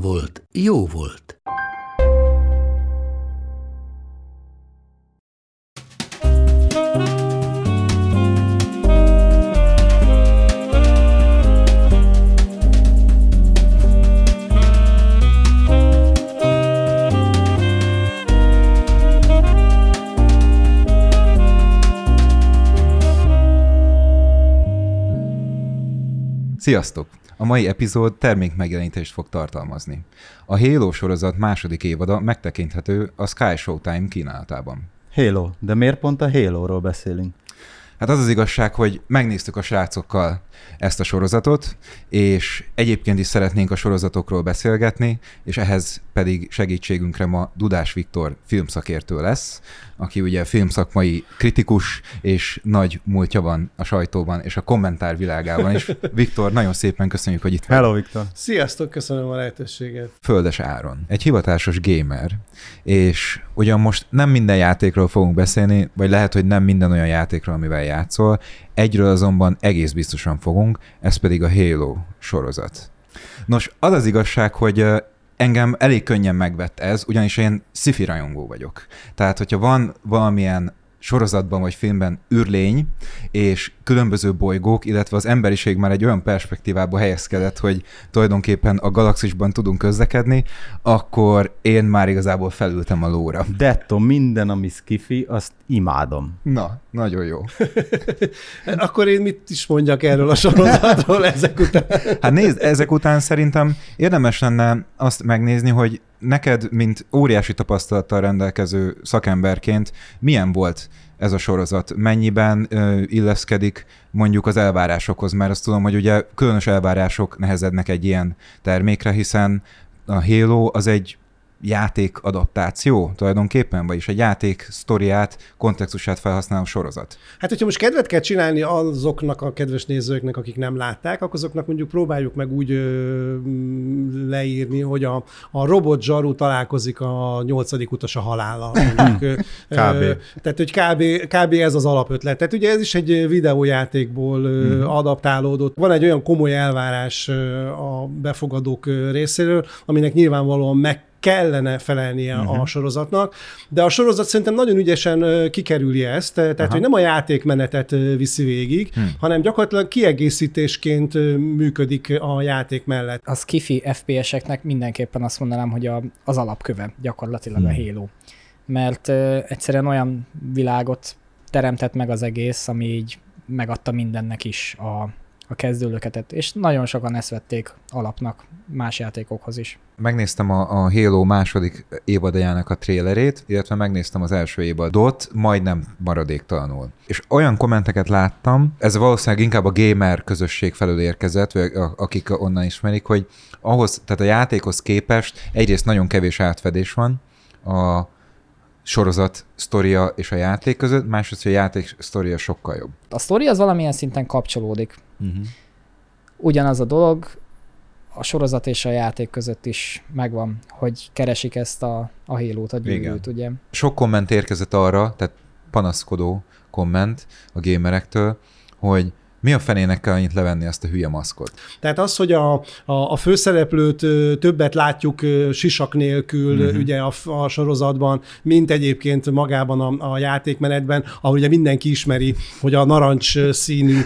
volt, jó volt. Sziasztok! A mai epizód termékmegjelenítést fog tartalmazni. A Halo sorozat második évada megtekinthető a Sky Showtime kínálatában. Halo. De miért pont a Halo-ról beszélünk? Hát az az igazság, hogy megnéztük a srácokkal ezt a sorozatot, és egyébként is szeretnénk a sorozatokról beszélgetni, és ehhez pedig segítségünkre ma Dudás Viktor filmszakértő lesz, aki ugye filmszakmai kritikus, és nagy múltja van a sajtóban, és a kommentár világában is. Viktor, nagyon szépen köszönjük, hogy itt vagy. Hello, Viktor. Sziasztok, köszönöm a lehetőséget. Földes Áron, egy hivatásos gamer, és ugyan most nem minden játékról fogunk beszélni, vagy lehet, hogy nem minden olyan játékról, amivel játszol, egyről azonban egész biztosan fogunk, ez pedig a Halo sorozat. Nos, az az igazság, hogy engem elég könnyen megvett ez, ugyanis én sci rajongó vagyok. Tehát, hogyha van valamilyen sorozatban vagy filmben űrlény, és különböző bolygók, illetve az emberiség már egy olyan perspektívába helyezkedett, hogy tulajdonképpen a galaxisban tudunk közlekedni, akkor én már igazából felültem a lóra. Detto, minden, ami skifi, azt imádom. Na, nagyon jó. Akkor én mit is mondjak erről a sorozatról ezek után? Hát nézd, ezek után szerintem érdemes lenne azt megnézni, hogy neked, mint óriási tapasztalattal rendelkező szakemberként milyen volt ez a sorozat? Mennyiben ö, illeszkedik mondjuk az elvárásokhoz? Mert azt tudom, hogy ugye különös elvárások nehezednek egy ilyen termékre, hiszen a Halo az egy játék adaptáció tulajdonképpen, vagyis egy játék sztoriát, kontextusát felhasználó sorozat. Hát, hogyha most kedvet kell csinálni azoknak a kedves nézőknek, akik nem látták, akkor azoknak mondjuk próbáljuk meg úgy ö, mm, leírni, hogy a, a robot zsaru találkozik a nyolcadik utas a halállal. Mondjuk, ö, Kb. Tehát, hogy kb, kb. ez az alapötlet. Tehát ugye ez is egy videójátékból ö, adaptálódott. Van egy olyan komoly elvárás ö, a befogadók részéről, aminek nyilvánvalóan meg kellene felelnie uh-huh. a sorozatnak, de a sorozat szerintem nagyon ügyesen kikerüli ezt, tehát Aha. hogy nem a játékmenetet viszi végig, hmm. hanem gyakorlatilag kiegészítésként működik a játék mellett. a skifi FPS-eknek mindenképpen azt mondanám, hogy a, az alapköve gyakorlatilag a Halo. Mert ö, egyszerűen olyan világot teremtett meg az egész, ami így megadta mindennek is a, a kezdőlöketet, és nagyon sokan ezt vették alapnak más játékokhoz is. Megnéztem a, a Halo második évadajának a trélerét, illetve megnéztem az első évadot, majdnem maradéktalanul. És olyan kommenteket láttam, ez valószínűleg inkább a gamer közösség felől érkezett, vagy akik onnan ismerik, hogy ahhoz, tehát a játékhoz képest egyrészt nagyon kevés átfedés van a sorozat sztoria és a játék között, másrészt, hogy a játék sztoria sokkal jobb. A sztori az valamilyen szinten kapcsolódik. Uh-huh. Ugyanaz a dolog, a sorozat és a játék között is megvan, hogy keresik ezt a, a halo a gyűrűt, ugye? Sok komment érkezett arra, tehát panaszkodó komment a gamerektől, hogy mi a fenének kell annyit levenni azt a hülye maszkot. Tehát az, hogy a, a, a főszereplőt többet látjuk sisak nélkül uh-huh. ugye a, a sorozatban, mint egyébként magában a, a játékmenetben, ahol ugye mindenki ismeri, hogy a narancs színű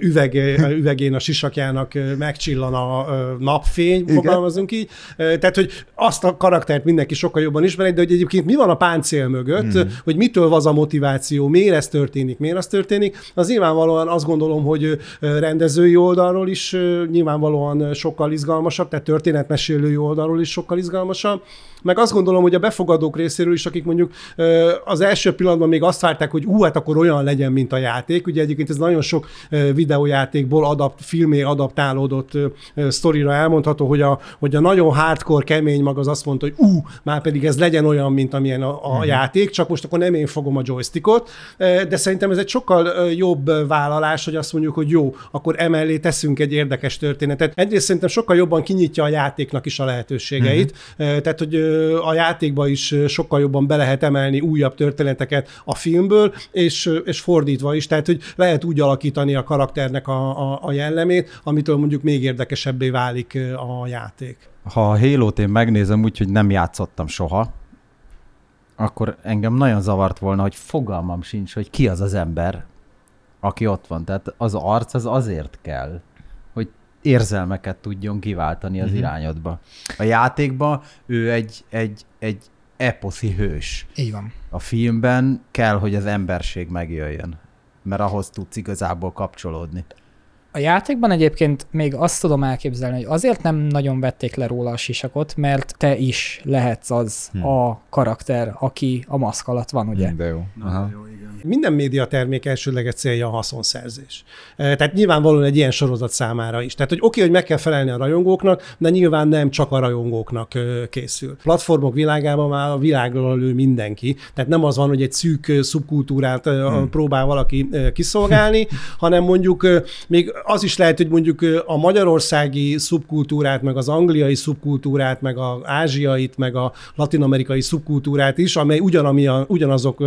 üveg, üvegén a sisakjának megcsillan a napfény, Igen. fogalmazunk így. Tehát, hogy azt a karaktert mindenki sokkal jobban ismeri, de hogy egyébként mi van a páncél mögött, uh-huh. hogy mitől van az a motiváció, miért ez történik, miért az történik, az nyilvánvalóan azt gondolom, hogy ö, rendezői oldalról is nyilvánvalóan sokkal izgalmasabb, tehát történetmesélői oldalról is sokkal izgalmasabb. Meg azt gondolom, hogy a befogadók részéről is, akik mondjuk az első pillanatban még azt várták, hogy ú, hát akkor olyan legyen, mint a játék. Ugye egyébként ez nagyon sok videójátékból adapt, filmé adaptálódott sztorira elmondható, hogy a, hogy a nagyon hardcore, kemény mag az azt mondta, hogy ú, már pedig ez legyen olyan, mint amilyen a, a játék, csak most akkor nem én fogom a joystickot, de szerintem ez egy sokkal jobb vállalás, hogy azt mondjuk, hogy jó, akkor emellé teszünk egy érdekes történetet. Egyrészt szerintem sokkal jobban kinyitja a játéknak is a lehetőségeit, uh-huh. tehát hogy a játékba is sokkal jobban be lehet emelni újabb történeteket a filmből, és, és fordítva is, tehát hogy lehet úgy alakítani a karakternek a, a, a jellemét, amitől mondjuk még érdekesebbé válik a játék. Ha a Halo-t én megnézem úgy, hogy nem játszottam soha, akkor engem nagyon zavart volna, hogy fogalmam sincs, hogy ki az az ember, aki ott van. Tehát az arc az azért kell, érzelmeket tudjon kiváltani az uh-huh. irányodba. A játékban ő egy, egy, egy eposzi hős. Így van. A filmben kell, hogy az emberség megjöjjön, mert ahhoz tudsz igazából kapcsolódni. A játékban egyébként még azt tudom elképzelni, hogy azért nem nagyon vették le róla a sisakot, mert te is lehetsz az hmm. a karakter, aki a maszk alatt van, ugye? De jó. Aha. Minden médiatermék elsőleges célja a haszonszerzés. Tehát nyilvánvalóan egy ilyen sorozat számára is. Tehát, hogy oké, okay, hogy meg kell felelni a rajongóknak, de nyilván nem csak a rajongóknak készül. Platformok világában már a világról lő mindenki. Tehát nem az van, hogy egy szűk szubkultúrát hmm. próbál valaki kiszolgálni, hanem mondjuk még az is lehet, hogy mondjuk a magyarországi szubkultúrát, meg az angliai szubkultúrát, meg az ázsiait, meg a latinamerikai szubkultúrát is, amely ugyanami ugyanazok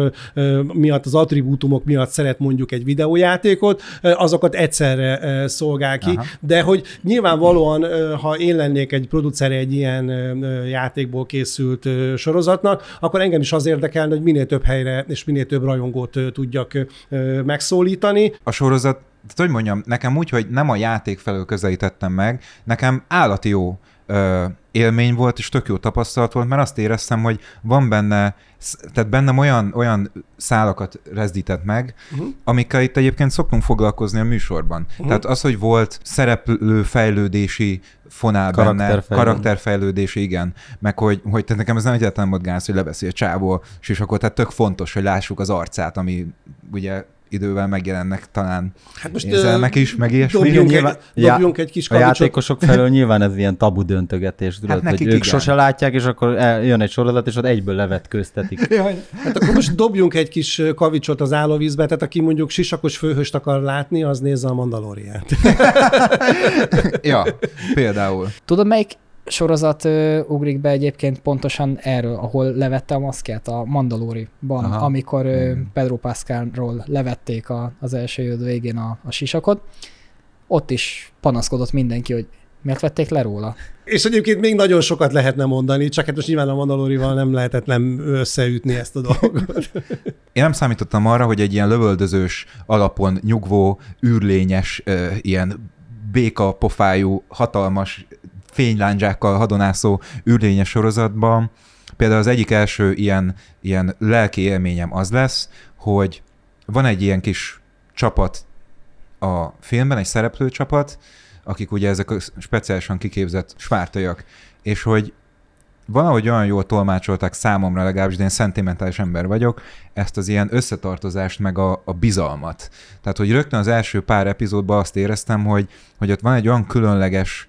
miatt az attribútumok miatt szeret mondjuk egy videójátékot, azokat egyszerre szolgál ki, Aha. de hogy nyilvánvalóan, ha én lennék egy producere egy ilyen játékból készült sorozatnak, akkor engem is az érdekelne, hogy minél több helyre és minél több rajongót tudjak megszólítani. A sorozat, tehát hogy mondjam, nekem úgy, hogy nem a játék felől közelítettem meg, nekem állati jó ö, élmény volt, és tök jó tapasztalat volt, mert azt éreztem, hogy van benne, tehát bennem olyan, olyan szálakat rezdített meg, uh-huh. amikkel itt egyébként szoktunk foglalkozni a műsorban. Uh-huh. Tehát az, hogy volt szereplő fejlődési fonál benne, Karakterfejlődés. igen, meg hogy, hogy tehát nekem ez nem egyáltalán volt gáz, hogy leveszi a csávó, és akkor tehát tök fontos, hogy lássuk az arcát, ami ugye idővel megjelennek talán Hát most érzelmek is, meg ilyesmi. dobjunk, Nyilván- egy, dobjunk egy kis A kavicsot. játékosok felől nyilván ez ilyen tabu döntögetés, tudod, Hát hogy ők igen. sose látják, és akkor jön egy sorozat, és ott egyből levetkőztetik. Hát akkor most dobjunk egy kis kavicsot az állóvízbe, tehát aki mondjuk sisakos főhőst akar látni, az nézze a Mandaloriát. Ja, például. Tudod, melyik sorozat ö, ugrik be egyébként pontosan erről, ahol levette a maszkját a Mandaloriban, Aha. amikor ö, Pedro Pascalról levették a, az első évad végén a, a sisakot. Ott is panaszkodott mindenki, hogy miért vették le róla. És egyébként még nagyon sokat lehetne mondani, csak hát most nyilván a Mandalorival nem lehetett nem összeütni ezt a dolgot. Én nem számítottam arra, hogy egy ilyen lövöldözős alapon nyugvó, űrlényes, ö, ilyen béka pofájú, hatalmas fénylándzsákkal hadonászó űrlényes sorozatban például az egyik első ilyen, ilyen lelki élményem az lesz, hogy van egy ilyen kis csapat a filmben, egy szereplőcsapat, akik ugye ezek a speciálisan kiképzett spártaiak, és hogy valahogy olyan jól tolmácsolták számomra, legalábbis de én szentimentális ember vagyok, ezt az ilyen összetartozást, meg a, a bizalmat. Tehát, hogy rögtön az első pár epizódban azt éreztem, hogy, hogy ott van egy olyan különleges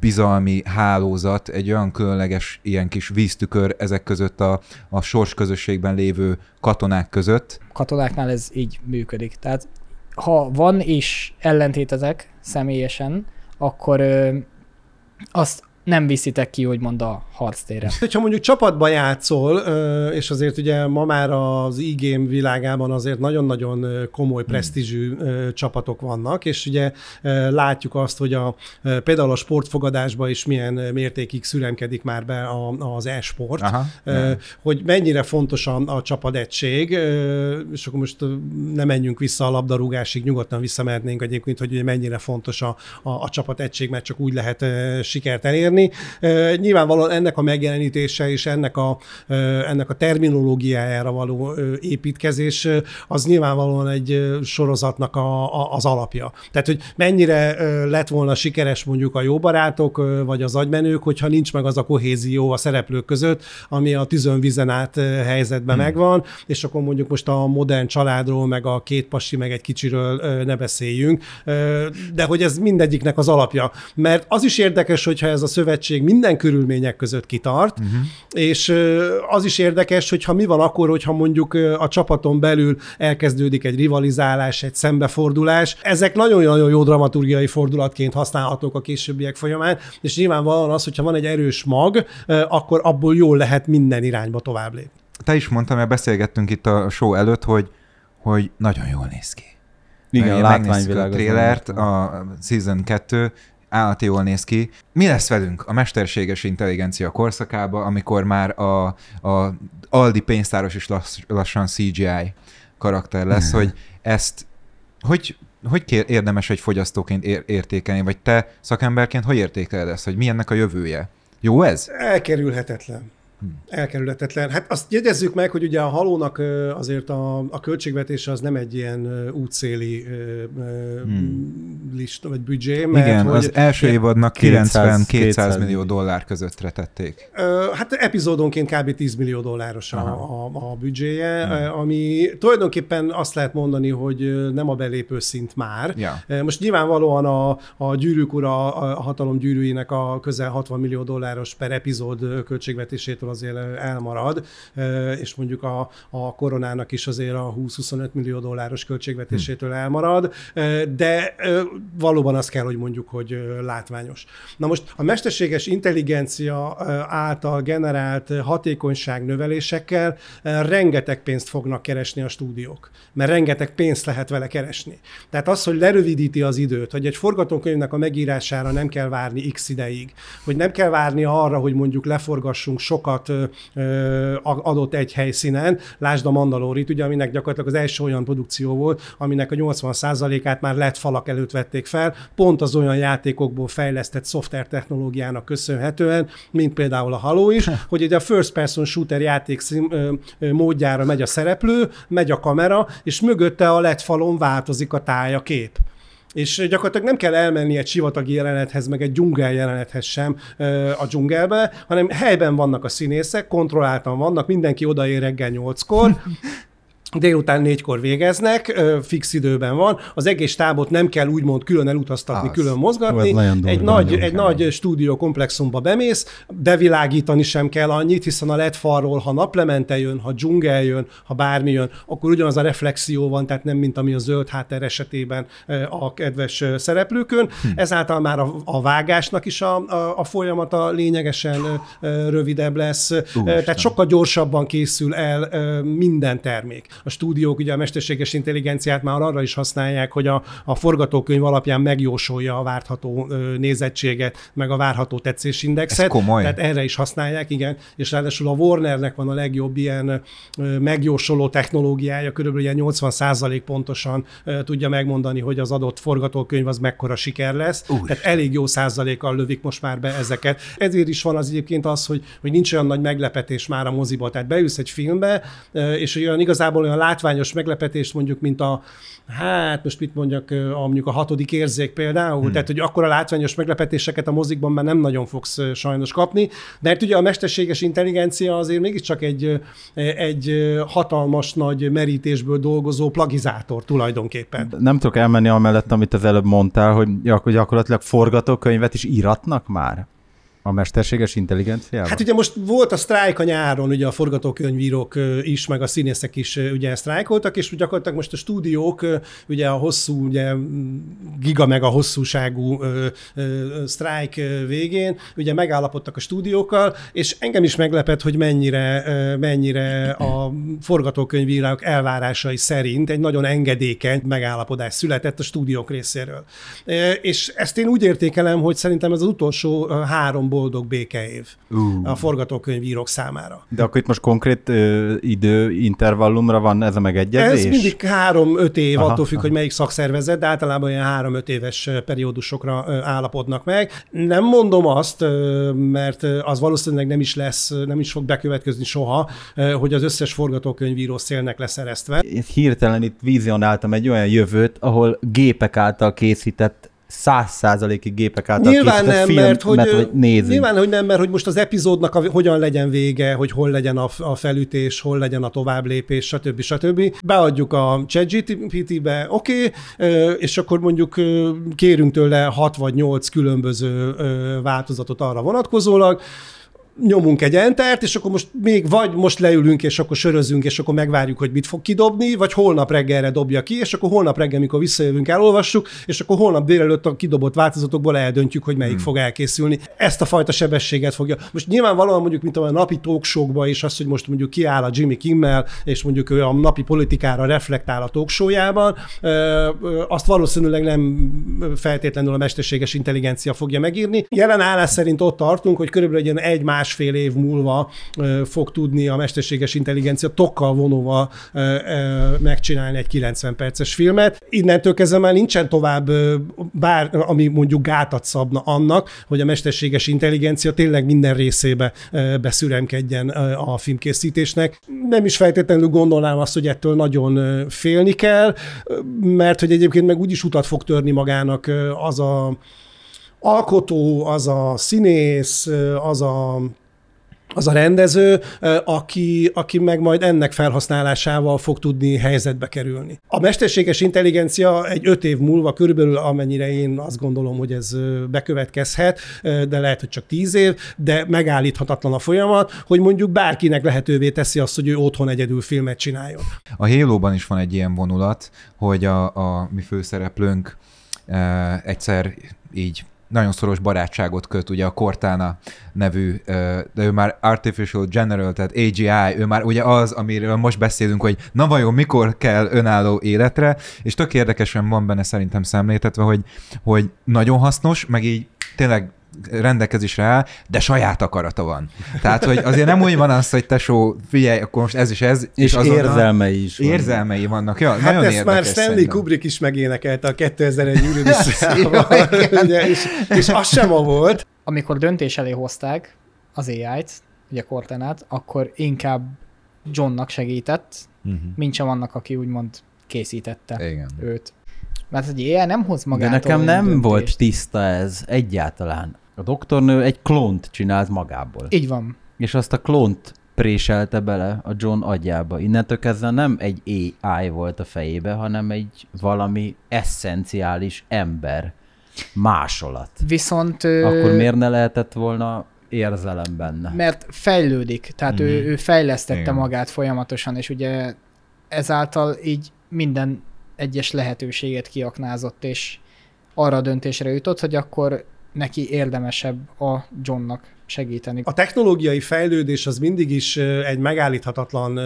bizalmi hálózat, egy olyan különleges ilyen kis víztükör ezek között a, a sors közösségben lévő katonák között. Katonáknál ez így működik. Tehát ha van is ellentétetek személyesen, akkor ö, azt nem viszitek ki, úgymond a harctérre. Hogyha mondjuk csapatba játszol, és azért ugye ma már az e-game világában azért nagyon-nagyon komoly presztízsű ö, csapatok vannak, és ugye látjuk azt, hogy a, például a sportfogadásba is milyen mértékig szüremkedik már be a, az e-sport, Aha. Hogy mennyire fontos a, a csapadegység, és akkor most nem menjünk vissza a labdarúgásig, nyugodtan visszamehetnénk egyébként, hogy ugye mennyire fontos a, a, a csapategység, mert csak úgy lehet sikert elérni. Érni. Nyilvánvalóan ennek a megjelenítése és ennek a, ennek a terminológiájára való építkezés az nyilvánvalóan egy sorozatnak a, a, az alapja. Tehát, hogy mennyire lett volna sikeres mondjuk a jó barátok, vagy az agymenők, hogyha nincs meg az a kohézió a szereplők között, ami a tűzön vizen át helyzetben hmm. megvan, és akkor mondjuk most a modern családról, meg a két pasi, meg egy kicsiről ne beszéljünk, de hogy ez mindegyiknek az alapja. Mert az is érdekes, hogyha ez a szövetség minden körülmények között kitart, uh-huh. és az is érdekes, hogyha mi van akkor, hogyha mondjuk a csapaton belül elkezdődik egy rivalizálás, egy szembefordulás. Ezek nagyon-nagyon jó dramaturgiai fordulatként használhatók a későbbiek folyamán, és nyilvánvalóan az, hogyha van egy erős mag, akkor abból jól lehet minden irányba tovább lépni. Te is mondtam, mert beszélgettünk itt a show előtt, hogy, hogy nagyon jól néz ki. Igen, a látványvilág. a trélert, a Season 2, állati jól néz ki. Mi lesz velünk a mesterséges intelligencia korszakába, amikor már a, a Aldi pénztáros is lass, lassan CGI karakter lesz, hogy ezt hogy, hogy kér, érdemes egy fogyasztóként ér, értékelni, vagy te szakemberként hogy értékeled ezt, hogy mi ennek a jövője? Jó ez? Elkerülhetetlen. Elkerülhetetlen. Hát azt jegyezzük meg, hogy ugye a halónak azért a, a költségvetése az nem egy ilyen útszéli hmm. lista vagy büdzsé. Mert Igen, hogy az első évadnak 90-200 millió dollár közöttre tették. Hát epizódonként kb. 10 millió dolláros a, a, a büdzséje, hmm. ami tulajdonképpen azt lehet mondani, hogy nem a belépő szint már. Ja. Most nyilvánvalóan a, a gyűrűk ura, a hatalom gyűrűinek a közel 60 millió dolláros per epizód költségvetésétől azért elmarad, és mondjuk a, a koronának is azért a 20-25 millió dolláros költségvetésétől elmarad, de valóban azt kell, hogy mondjuk, hogy látványos. Na most a mesterséges intelligencia által generált hatékonyság növelésekkel rengeteg pénzt fognak keresni a stúdiók, mert rengeteg pénzt lehet vele keresni. Tehát az, hogy lerövidíti az időt, hogy egy forgatókönyvnek a megírására nem kell várni x ideig, hogy nem kell várni arra, hogy mondjuk leforgassunk sokat sokat adott egy helyszínen. Lásd a Mandalorit, ugye, aminek gyakorlatilag az első olyan produkció volt, aminek a 80%-át már lett falak előtt vették fel, pont az olyan játékokból fejlesztett szoftver technológiának köszönhetően, mint például a Halo is, hogy ugye a first person shooter játék módjára megy a szereplő, megy a kamera, és mögötte a lett falon változik a tája kép. És gyakorlatilag nem kell elmenni egy sivatagi jelenethez, meg egy dzsungel jelenethez sem a dzsungelbe, hanem helyben vannak a színészek, kontrolláltan vannak, mindenki odaér reggel nyolckor, délután négykor végeznek, fix időben van, az egész tábot nem kell úgymond külön elutaztatni, Az. külön mozgatni. Egy nagy, egy nagy stúdió komplexumba bemész, bevilágítani sem kell annyit, hiszen a LED falról, ha naplemente jön, ha dzsungel jön, ha bármi jön, akkor ugyanaz a reflexió van, tehát nem mint ami a zöld háttér esetében a kedves szereplőkön. Hm. Ezáltal már a, a vágásnak is a, a, a folyamata lényegesen rövidebb lesz, Úristen. tehát sokkal gyorsabban készül el minden termék a stúdiók ugye a mesterséges intelligenciát már arra is használják, hogy a, a forgatókönyv alapján megjósolja a várható nézettséget, meg a várható tetszésindexet. Ez komoly. Tehát erre is használják, igen, és ráadásul a Warnernek van a legjobb ilyen megjósoló technológiája, körülbelül ilyen 80% pontosan tudja megmondani, hogy az adott forgatókönyv az mekkora siker lesz. Új. Tehát elég jó százalékkal lövik most már be ezeket. Ezért is van az egyébként az, hogy, hogy nincs olyan nagy meglepetés már a moziba. Tehát beülsz egy filmbe, és olyan igazából olyan látványos meglepetés mondjuk, mint a, hát most mit mondjak, a, mondjuk a hatodik érzék például, hmm. tehát hogy akkor a látványos meglepetéseket a mozikban már nem nagyon fogsz sajnos kapni, mert ugye a mesterséges intelligencia azért mégiscsak egy, egy hatalmas nagy merítésből dolgozó plagizátor tulajdonképpen. Nem tudok elmenni amellett, amit az előbb mondtál, hogy gyakorlatilag forgatókönyvet is íratnak már? A mesterséges intelligenciával? Hát ugye most volt a sztrájk a nyáron, ugye a forgatókönyvírók is, meg a színészek is ugye sztrájkoltak, és gyakorlatilag most a stúdiók ugye a hosszú, ugye giga meg a hosszúságú sztrájk végén ugye megállapodtak a stúdiókkal, és engem is meglepett, hogy mennyire, mennyire a forgatókönyvírók elvárásai szerint egy nagyon engedékeny megállapodás született a stúdiók részéről. És ezt én úgy értékelem, hogy szerintem ez az utolsó három boldog békeév Uh. a forgatókönyvírók számára. De akkor itt most konkrét ö, időintervallumra van ez a megegyezés? Ez mindig három-öt év, Aha, attól függ, aha. hogy melyik szakszervezet, de általában ilyen három-öt éves periódusokra állapodnak meg. Nem mondom azt, mert az valószínűleg nem is lesz, nem is fog bekövetkezni soha, hogy az összes forgatókönyvíró szélnek lesz eresztve. Hirtelen itt vizionáltam egy olyan jövőt, ahol gépek által készített száz százalékig gépek által Nyilván nem, filmet, mert hogy, hogy nézünk. nyilván, hogy nem, mert hogy most az epizódnak a, hogyan legyen vége, hogy hol legyen a, a felütés, hol legyen a továbblépés, stb. stb. Beadjuk a ChatGPT-be, oké, okay, és akkor mondjuk kérünk tőle 6 vagy 8 különböző változatot arra vonatkozólag, nyomunk egy entert, és akkor most még vagy most leülünk, és akkor sörözünk, és akkor megvárjuk, hogy mit fog kidobni, vagy holnap reggelre dobja ki, és akkor holnap reggel, mikor visszajövünk, elolvassuk, és akkor holnap délelőtt a kidobott változatokból eldöntjük, hogy melyik hmm. fog elkészülni. Ezt a fajta sebességet fogja. Most nyilvánvalóan mondjuk, mint a napi talkshowkba is az, hogy most mondjuk kiáll a Jimmy Kimmel, és mondjuk ő a napi politikára reflektál a talkshowjában, azt valószínűleg nem feltétlenül a mesterséges intelligencia fogja megírni. Jelen állás szerint ott tartunk, hogy körülbelül egy ilyen egy másfél év múlva fog tudni a mesterséges intelligencia tokkal vonóval megcsinálni egy 90 perces filmet. Innentől kezdve már nincsen tovább bár, ami mondjuk gátat szabna annak, hogy a mesterséges intelligencia tényleg minden részébe beszüremkedjen a filmkészítésnek. Nem is feltétlenül gondolnám azt, hogy ettől nagyon félni kell, mert hogy egyébként meg úgyis utat fog törni magának az a alkotó, az a színész, az a az a rendező, aki, aki meg majd ennek felhasználásával fog tudni helyzetbe kerülni. A mesterséges intelligencia egy öt év múlva körülbelül, amennyire én azt gondolom, hogy ez bekövetkezhet, de lehet, hogy csak tíz év, de megállíthatatlan a folyamat, hogy mondjuk bárkinek lehetővé teszi azt, hogy ő otthon egyedül filmet csináljon. A Halo-ban is van egy ilyen vonulat, hogy a, a mi főszereplőnk e, egyszer így nagyon szoros barátságot köt, ugye a Cortana nevű, de ő már Artificial General, tehát AGI, ő már ugye az, amiről most beszélünk, hogy na vajon mikor kell önálló életre, és tök érdekesen van benne szerintem szemléltetve, hogy, hogy nagyon hasznos, meg így tényleg rendelkezésre áll, de saját akarata van. Tehát, hogy azért nem úgy van az, hogy tesó, figyelj, akkor most ez is ez. És azonnal- érzelmei is vannak. Érzelmei vannak. Ja, Hát nagyon ezt érdekes már Stanley szerintem. Kubrick is megénekelte a 2001 űrűdösszával, ugye, és, és az sem a volt. Amikor döntés elé hozták az AI-t, ugye Cortanát, akkor inkább Johnnak segített, Mhm. mint sem annak, aki úgymond készítette Igen. őt. Mert egy AI nem hoz De magától nekem olyan nem döntést. volt tiszta ez egyáltalán. A doktornő egy klónt csinált magából. Így van. És azt a klónt préselte bele a John agyába. Innentől kezdve nem egy AI volt a fejébe, hanem egy valami eszenciális ember másolat. Viszont... Akkor miért ne lehetett volna érzelem benne? Mert fejlődik, tehát Mhm. ő, ő fejlesztette Igen. magát folyamatosan, és ugye ezáltal így minden egyes lehetőséget kiaknázott, és arra a döntésre jutott, hogy akkor neki érdemesebb a Johnnak segíteni. A technológiai fejlődés az mindig is egy megállíthatatlan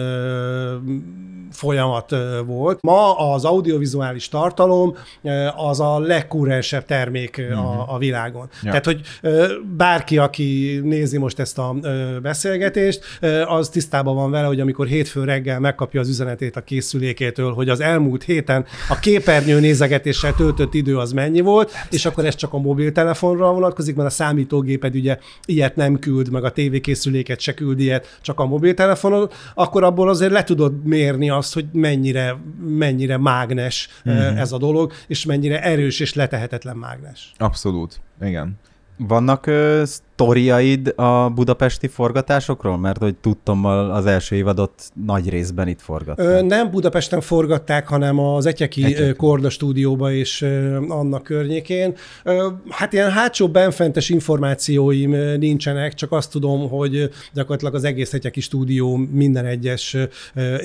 folyamat volt. Ma az audiovizuális tartalom az a legkurrensebb termék ö, a, a világon. Ja. Tehát, hogy bárki, aki nézi most ezt a beszélgetést, az tisztában van vele, hogy amikor hétfő reggel megkapja az üzenetét a készülékétől, hogy az elmúlt héten a képernyő nézegetéssel töltött idő az mennyi volt, és akkor ez csak a mobiltelefonra vonatkozik, mert a számítógéped ugye ilyet nem küld, meg a tévékészüléket se küld ilyet, csak a mobiltelefonon, akkor abból azért le tudod mérni azt, hogy mennyire, mennyire mágnes mm-hmm. ez a dolog, és mennyire erős és letehetetlen mágnes. Abszolút. Igen. Vannak ö, sztoriaid a budapesti forgatásokról? Mert hogy tudtam, az első évadot nagy részben itt forgattam. Ö, nem Budapesten forgatták, hanem az Etyeki, Etyeki. Korda stúdióba és ö, annak környékén. Ö, Hát ilyen hátsó benfentes információim nincsenek, csak azt tudom, hogy gyakorlatilag az egész Etyeki stúdió minden egyes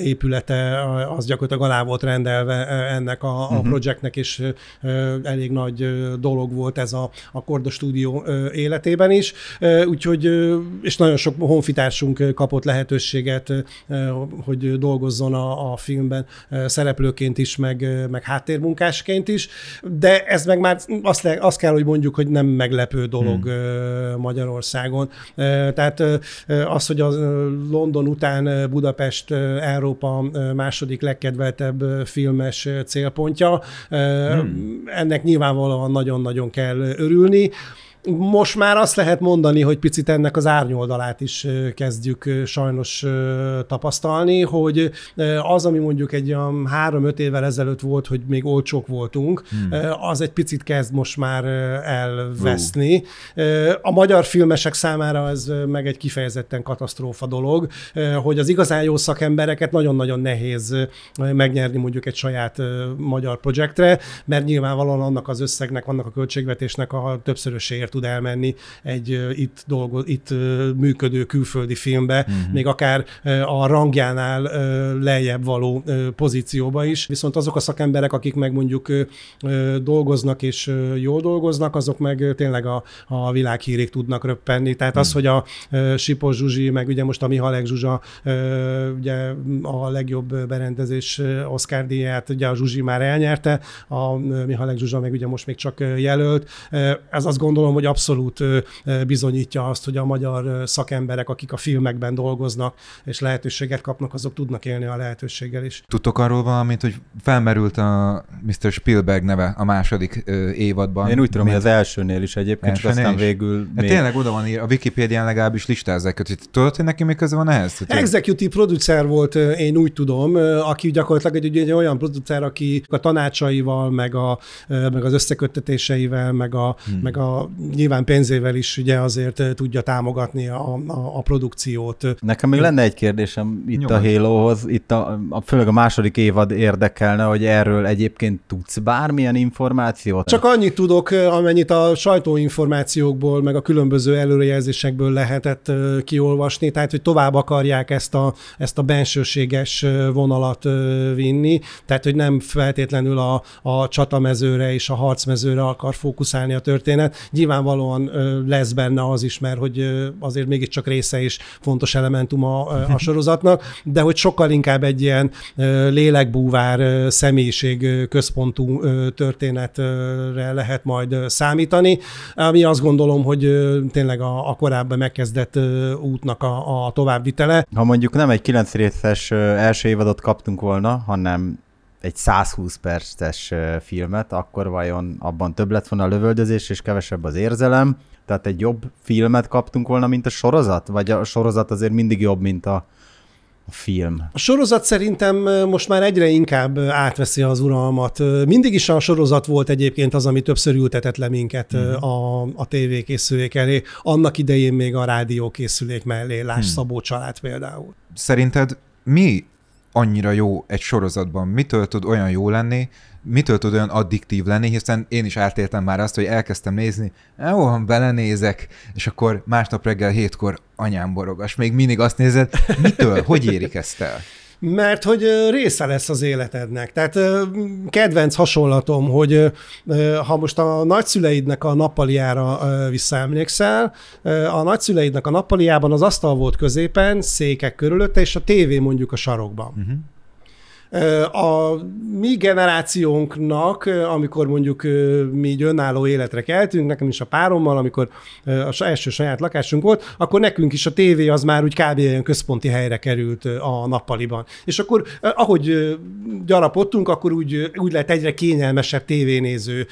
épülete az gyakorlatilag alá volt rendelve ennek a, a projektnek, és elég nagy dolog volt ez a, a Korda stúdió életében is. Úgyhogy, és nagyon sok honfitársunk kapott lehetőséget, hogy dolgozzon a, a filmben szereplőként is, meg, meg háttérmunkásként is, de ez meg már azt, le, azt kell, hogy mondjuk, hogy nem meglepő dolog hmm. Magyarországon. Tehát az, hogy a London után Budapest Európa második legkedveltebb filmes célpontja, hmm. ennek nyilvánvalóan nagyon-nagyon kell örülni. Most már azt lehet mondani, hogy picit ennek az árnyoldalát is kezdjük sajnos tapasztalni, hogy az, ami mondjuk egy olyan három-öt évvel ezelőtt volt, hogy még olcsók voltunk, hmm. az egy picit kezd most már elveszni. A magyar filmesek számára ez meg egy kifejezetten katasztrófa dolog, hogy az igazán jó szakembereket nagyon-nagyon nehéz megnyerni mondjuk egy saját magyar projektre, mert nyilvánvalóan annak az összegnek, annak a költségvetésnek a többszörösért tud elmenni egy itt, dolgo, itt működő külföldi filmbe, uh-huh. még akár a rangjánál lejjebb való pozícióba is. Viszont azok a szakemberek, akik meg mondjuk dolgoznak és jól dolgoznak, azok meg tényleg a, a világhírig tudnak röppenni. Tehát az, uh-huh. hogy a Sipos Zsuzsi, meg ugye most a Mihalek Zsuzsa ugye a legjobb berendezés Oscar díját, ugye a Zsuzsi már elnyerte, a Mihalek Zsuzsa meg ugye most még csak jelölt. Ez azt gondolom, hogy hogy abszolút bizonyítja azt, hogy a magyar szakemberek, akik a filmekben dolgoznak és lehetőséget kapnak, azok tudnak élni a lehetőséggel is. Tudtok arról valamit, hogy felmerült a Mr. Spielberg neve a második évadban? Én úgy tudom, hogy az elsőnél is egyébként, csak aztán is. végül... Hát még... Tényleg oda van ír, a Wikipédián legalábbis listázzák, hogy tudod, hogy neki mi köze van ehhez? Hogy Executive producer volt, én úgy tudom, aki gyakorlatilag egy, egy olyan producer, aki a tanácsaival, meg, a, meg az összeköttetéseivel, meg a, hmm. meg a nyilván pénzével is ugye azért eh, tudja támogatni a, a, a produkciót. Nekem még lenne egy kérdésem itt Nyugodt. a Halohoz, itt a, a, főleg a második évad érdekelne, hogy erről egyébként tudsz bármilyen információt? Csak annyit tudok, eh, amennyit a sajtóinformációkból, meg a különböző előrejelzésekből lehetett eh, kiolvasni, tehát hogy tovább akarják ezt a, ezt a bensőséges vonalat vinni, tehát hogy nem feltétlenül a, a csatamezőre és a harcmezőre akar fókuszálni a történet. Nyilván nyilvánvalóan lesz benne az is, mert hogy azért mégiscsak része is fontos elementum a, a sorozatnak, de hogy sokkal inkább egy ilyen lélekbúvár, személyiség központú történetre lehet majd számítani, ami azt gondolom, hogy tényleg a, a korábban megkezdett útnak a, a továbbvitele. Ha mondjuk nem egy 9 részes első évadot kaptunk volna, hanem egy 120 perces filmet, akkor vajon abban több lett volna a lövöldözés és kevesebb az érzelem? Tehát egy jobb filmet kaptunk volna, mint a sorozat? Vagy a sorozat azért mindig jobb, mint a, a film. A sorozat szerintem most már egyre inkább átveszi az uralmat. Mindig is a sorozat volt egyébként az, ami többször ültetett le minket uh-huh. a, a tévékészülék elé. Annak idején még a rádiókészülék mellé, Láss hmm. Szabó család például. Szerinted mi annyira jó egy sorozatban, mitől tud olyan jó lenni, mitől tud olyan addiktív lenni, hiszen én is átéltem már azt, hogy elkezdtem nézni, jó, belenézek, és akkor másnap reggel hétkor anyám borogas, még mindig azt nézed, mitől, hogy érik ezt el? Mert hogy része lesz az életednek. Tehát kedvenc hasonlatom, hogy ha most a nagyszüleidnek a nappaliára visszaemlékszel, a nagyszüleidnek a nappaliában az asztal volt középen, székek körülötte, és a tévé mondjuk a sarokban. Uh-huh. A mi generációnknak, amikor mondjuk mi egy önálló életre keltünk, nekem is a párommal, amikor az első saját lakásunk volt, akkor nekünk is a tévé az már úgy kb. olyan központi helyre került a nappaliban. És akkor ahogy gyarapodtunk, akkor úgy, úgy lett egyre kényelmesebb tévénéző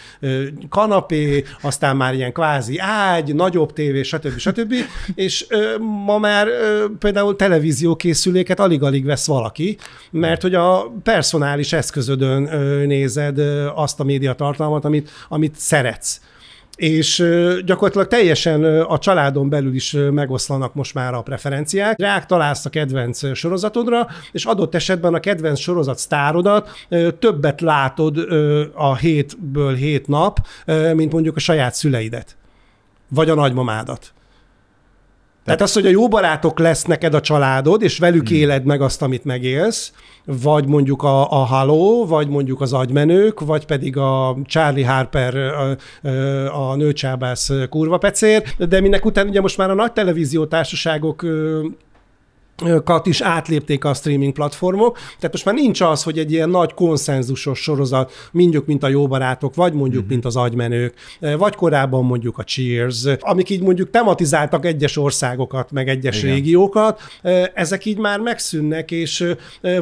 kanapé, aztán már ilyen kvázi ágy, nagyobb tévé, stb. stb. És ma már például televíziókészüléket alig-alig vesz valaki, mert hogy a personális eszközödön nézed azt a médiatartalmat, amit, amit szeretsz és gyakorlatilag teljesen a családon belül is megoszlanak most már a preferenciák. Rák találsz a kedvenc sorozatodra, és adott esetben a kedvenc sorozat sztárodat többet látod a hétből hét nap, mint mondjuk a saját szüleidet, vagy a nagymamádat. Tehát az, hogy a jó barátok lesz neked a családod, és velük Hmm. éled meg azt, amit megélsz, vagy mondjuk a, a Halo, vagy mondjuk az agymenők, vagy pedig a Charlie Harper, a, a nőcsábász kurva pecér, de minek után ugye most már a nagy televíziótársaságok kat is átlépték a streaming platformok, tehát most már nincs az, hogy egy ilyen nagy konszenzusos sorozat, mondjuk, mint a jó barátok, vagy mondjuk, mint az agymenők, vagy korábban mondjuk a Cheers, amik így mondjuk tematizáltak egyes országokat, meg egyes Igen. Régiókat, ezek így már megszűnnek, és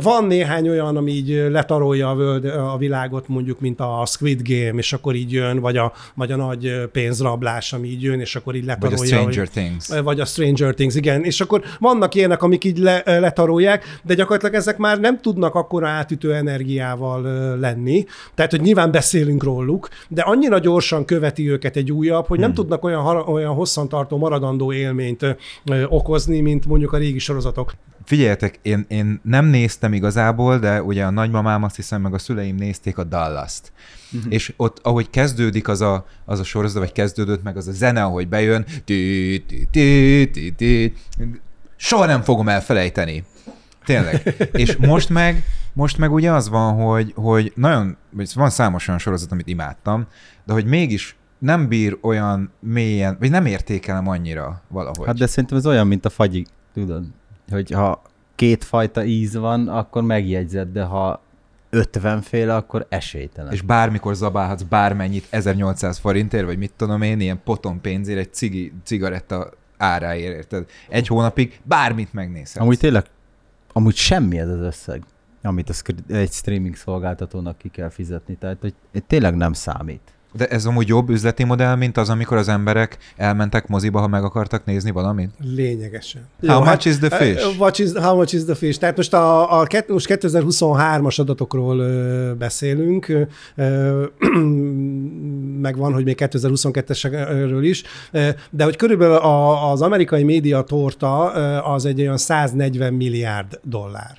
van néhány olyan, ami így letarolja a, völd, a világot, mondjuk, mint a Squid Game, és akkor így jön, vagy a, vagy a nagy pénzrablás, ami így jön, és akkor így Vagy a letarolja. Stranger hogy- Things. vagy a Stranger Things, igen. És akkor vannak ilyenek, amik így le, letarolják, de gyakorlatilag ezek már nem tudnak akkora átütő energiával lenni. Tehát, hogy nyilván beszélünk róluk, de annyira gyorsan követi őket egy újabb, hogy nem tudnak olyan, olyan hosszantartó maradandó élményt okozni, mint mondjuk a régi sorozatok. Figyeljetek, én, én nem néztem igazából, de ugye a nagymamám azt hiszem, meg a szüleim nézték a Dallas-t. Uh-huh. És ott, ahogy kezdődik az a, az a sorozat, vagy kezdődött meg az a zene, ahogy bejön, soha nem fogom elfelejteni. Tényleg. És most meg, most meg ugye az van, hogy, hogy nagyon, van számos olyan sorozat, amit imádtam, de hogy mégis nem bír olyan mélyen, vagy nem értékelem annyira valahogy. Hát de szerintem ez olyan, mint a fagyi, tudod, hogy ha kétfajta íz van, akkor megjegyzed, de ha 50 féle, akkor esélytelen. és bármikor zabálhatsz bármennyit 1800 forintért, vagy mit tudom én, ilyen potom pénzért, egy cigi, cigaretta áráért, érted? Egy hónapig bármit megnézhetsz. Amúgy tényleg, amúgy semmi ez az összeg, amit a scr- egy streaming szolgáltatónak ki kell fizetni, tehát hogy tényleg nem számít. De ez amúgy jobb üzleti modell, mint az, amikor az emberek elmentek moziba, ha meg akartak nézni valamit? Lényegesen. How much is the fish? Uh, what is, how much is the fish? Tehát most a, a most 2023-as adatokról ö, beszélünk, ö, megvan, hogy még 2022-esről is, de hogy körülbelül a, az amerikai média torta az egy olyan 140 milliárd dollár.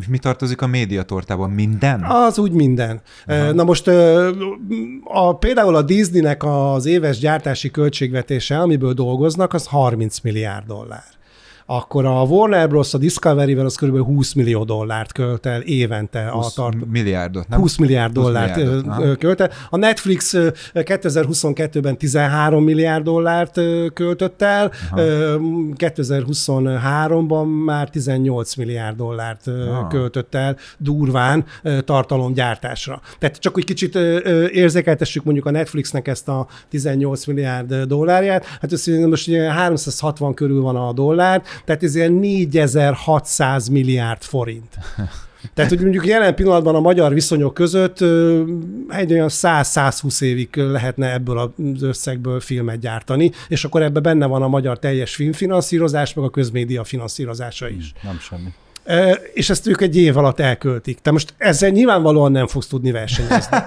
És mi tartozik a médiatortában? Minden? Az úgy minden. Aha. Na most a, például a Disneynek az éves gyártási költségvetése, amiből dolgoznak, az 30 milliárd dollár. Akkor a Warner Bros. a Discovery-vel az kb. 20 millió dollárt költ el évente 20 a tart. milliárdot, nem? 20 milliárd 20 dollárt milliárdot, aha. költ el. A Netflix ö, 2022-ben 13 milliárd dollárt költött el, Ö, 2023-ban már 18 milliárd dollárt ö, Ah. költött el durván tartalomgyártásra. Tehát csak hogy kicsit érzékeltessük mondjuk a Netflixnek ezt a 18 milliárd dollárját, hát ez most ugye 360 körül van a dollár, tehát ez ilyen 4600 milliárd forint. Tehát, hogy mondjuk jelen pillanatban a magyar viszonyok között egy olyan 100-120 évig lehetne ebből az összegből filmet gyártani, és akkor ebben benne van a magyar teljes filmfinanszírozás, meg a közmédia finanszírozása is. Nem semmi. És ezt ők egy év alatt elköltik. Te most ezzel nyilvánvalóan nem fogsz tudni versenyezni.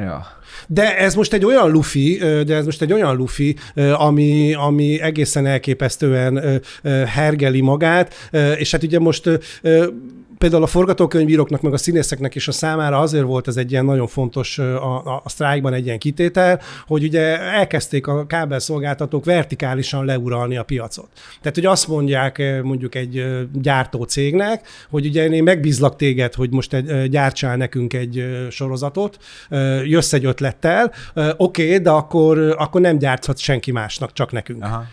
Ja. De ez most egy olyan lufi, de ez most egy olyan lufi, ami, ami egészen elképesztően hergeli magát, és hát ugye most például a forgatókönyvíróknak, meg a színészeknek is a számára azért volt ez egy ilyen nagyon fontos a, a, a sztrájkban egy ilyen kitétel, hogy ugye elkezdték a kábelszolgáltatók vertikálisan leuralni a piacot. Tehát, hogy azt mondják mondjuk egy gyártó cégnek, hogy ugye én megbízlak téged, hogy most egy, gyártsál nekünk egy sorozatot, jössz egy ötlettel, oké, okay, de akkor, akkor nem gyárthat senki másnak, csak nekünk. Aha.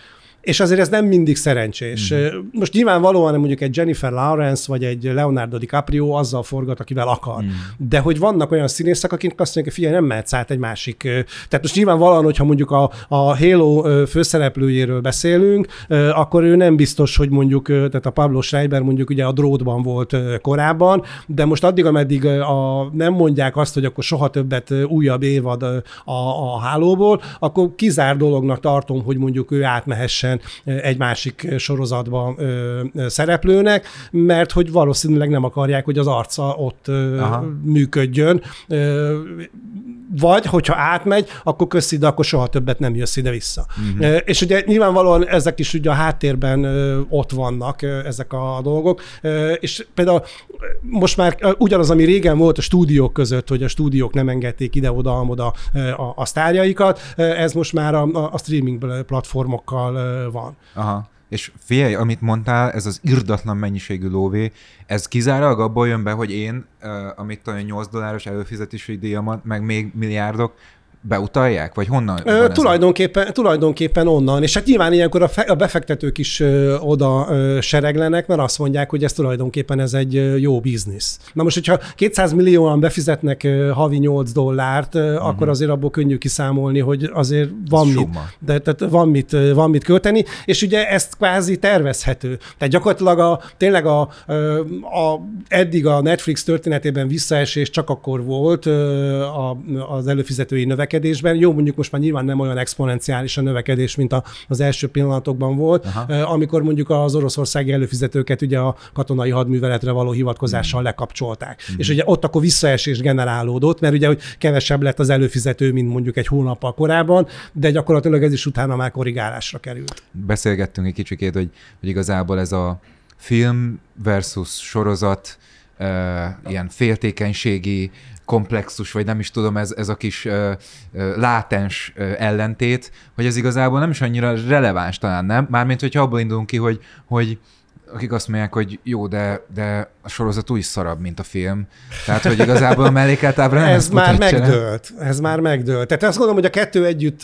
És azért ez nem mindig szerencsés. Mm. Most nyilvánvalóan mondjuk egy Jennifer Lawrence vagy egy Leonardo DiCaprio azzal forgat, akivel akar. Mm. De hogy vannak olyan színészek, akik azt mondják, hogy figyelj, nem mehetsz át egy másik. Tehát most nyilvánvalóan, hogyha mondjuk a, a Halo főszereplőjéről beszélünk, akkor ő nem biztos, hogy mondjuk, tehát a Pablo Schreiber mondjuk ugye a drótban volt korábban, de most addig, ameddig a, nem mondják azt, hogy akkor soha többet újabb évad a, a hálóból, akkor kizár dolognak tartom, hogy mondjuk ő átmehessen ö, egy másik sorozatba ö, ö, szereplőnek, mert hogy valószínűleg nem akarják, hogy az arca ott Aha. működjön. Vagy, hogyha átmegy, akkor köszi, de akkor soha többet nem jössz ide-vissza. Uh-huh. És ugye nyilvánvalóan ezek is ugye a háttérben ott vannak, ezek a dolgok, és például most már ugyanaz, ami régen volt a stúdiók között, hogy a stúdiók nem engedték ide-oda-amoda a, a sztárjaikat, ez most már a, a streaming platformokkal van. Aha. És figyelj, amit mondtál, ez az irdatlan mennyiségű lóvé, ez kizárólag abból jön be, hogy én, amit tudom, 8 dolláros előfizetési díjamat, meg még milliárdok, beutalják? Vagy honnan? Ö, tulajdonképpen, tulajdonképpen onnan. És hát nyilván ilyenkor a, fe, a befektetők is ö, oda ö, sereglenek, mert azt mondják, hogy ez tulajdonképpen ez egy ö, jó biznisz. Na most, hogyha 200 millióan befizetnek ö, havi 8 dollárt, ö, uh-huh. akkor azért abból könnyű kiszámolni, hogy azért van mit, de, tehát van mit, van mit költeni, és ugye ezt kvázi tervezhető. Tehát gyakorlatilag a, tényleg a, a, eddig a Netflix történetében visszaesés csak akkor volt a, az előfizetői növekedés, növekedésben. Jó, mondjuk most már nyilván nem olyan exponenciális a növekedés, mint a, az első pillanatokban volt, Aha. amikor mondjuk az oroszországi előfizetőket ugye a katonai hadműveletre való hivatkozással hmm. lekapcsolták. Hmm. És ugye ott akkor visszaesés generálódott, mert ugye hogy kevesebb lett az előfizető, mint mondjuk egy hónappal korábban, de gyakorlatilag ez is utána már korrigálásra került. Beszélgettünk egy kicsikét, hogy, hogy igazából ez a film versus sorozat, uh, ilyen féltékenységi komplexus, vagy nem is tudom, ez, ez a kis uh, uh, látens uh, ellentét, hogy ez igazából nem is annyira releváns talán, nem? Mármint, hogyha abból indulunk ki, hogy, hogy akik azt mondják, hogy jó, de, de a sorozat úgy szarabb, mint a film. Tehát, hogy igazából a mellékelt ábra nem Ez már megdőlt. Ez már megdőlt. Tehát azt gondolom, hogy a kettő együtt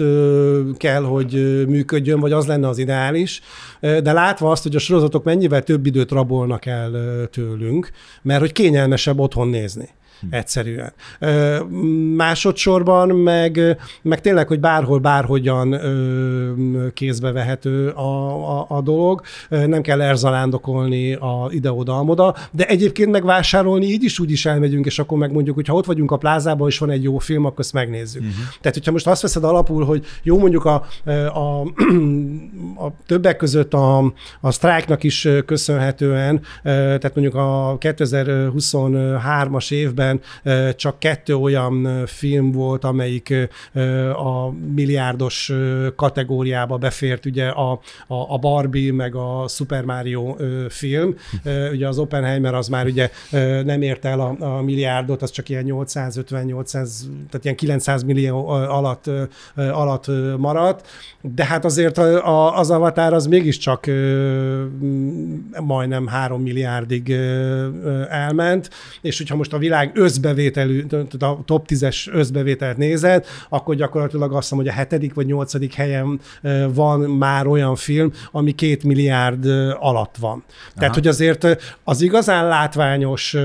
kell, hogy működjön, vagy az lenne az ideális. De látva azt, hogy a sorozatok mennyivel több időt rabolnak el tőlünk, mert hogy kényelmesebb otthon nézni. Hm. egyszerűen. Másodszorban meg, meg tényleg, hogy bárhol, bárhogyan kézbe vehető a, a, a dolog, nem kell erzalándokolni a ide-oda-amoda, de egyébként megvásárolni így is úgy is elmegyünk, és akkor megmondjuk, hogy ha ott vagyunk a plázában, és van egy jó film, akkor ezt megnézzük. Uh-huh. Tehát, hogyha most azt veszed alapul, hogy jó mondjuk a, a, a többek között a, a sztrájknak is köszönhetően, tehát mondjuk a 2023-as évben évben csak kettő olyan film volt, amelyik a milliárdos kategóriába befért, ugye a, a, a Barbie meg a Super Mario film. Ugye az Oppenheimer az már ugye nem ért el a, a milliárdot, az csak ilyen 850-800, tehát ilyen 900 millió alatt, alatt maradt, de hát azért az Avatar az mégiscsak majdnem 3 milliárdig elment, és hogyha most a világ összbevételű, a top 10-es összbevételt nézed, akkor gyakorlatilag azt mondom, hogy a hetedik vagy nyolcadik helyen van már olyan film, ami két milliárd alatt van. Aha. Tehát, hogy azért az igazán látványos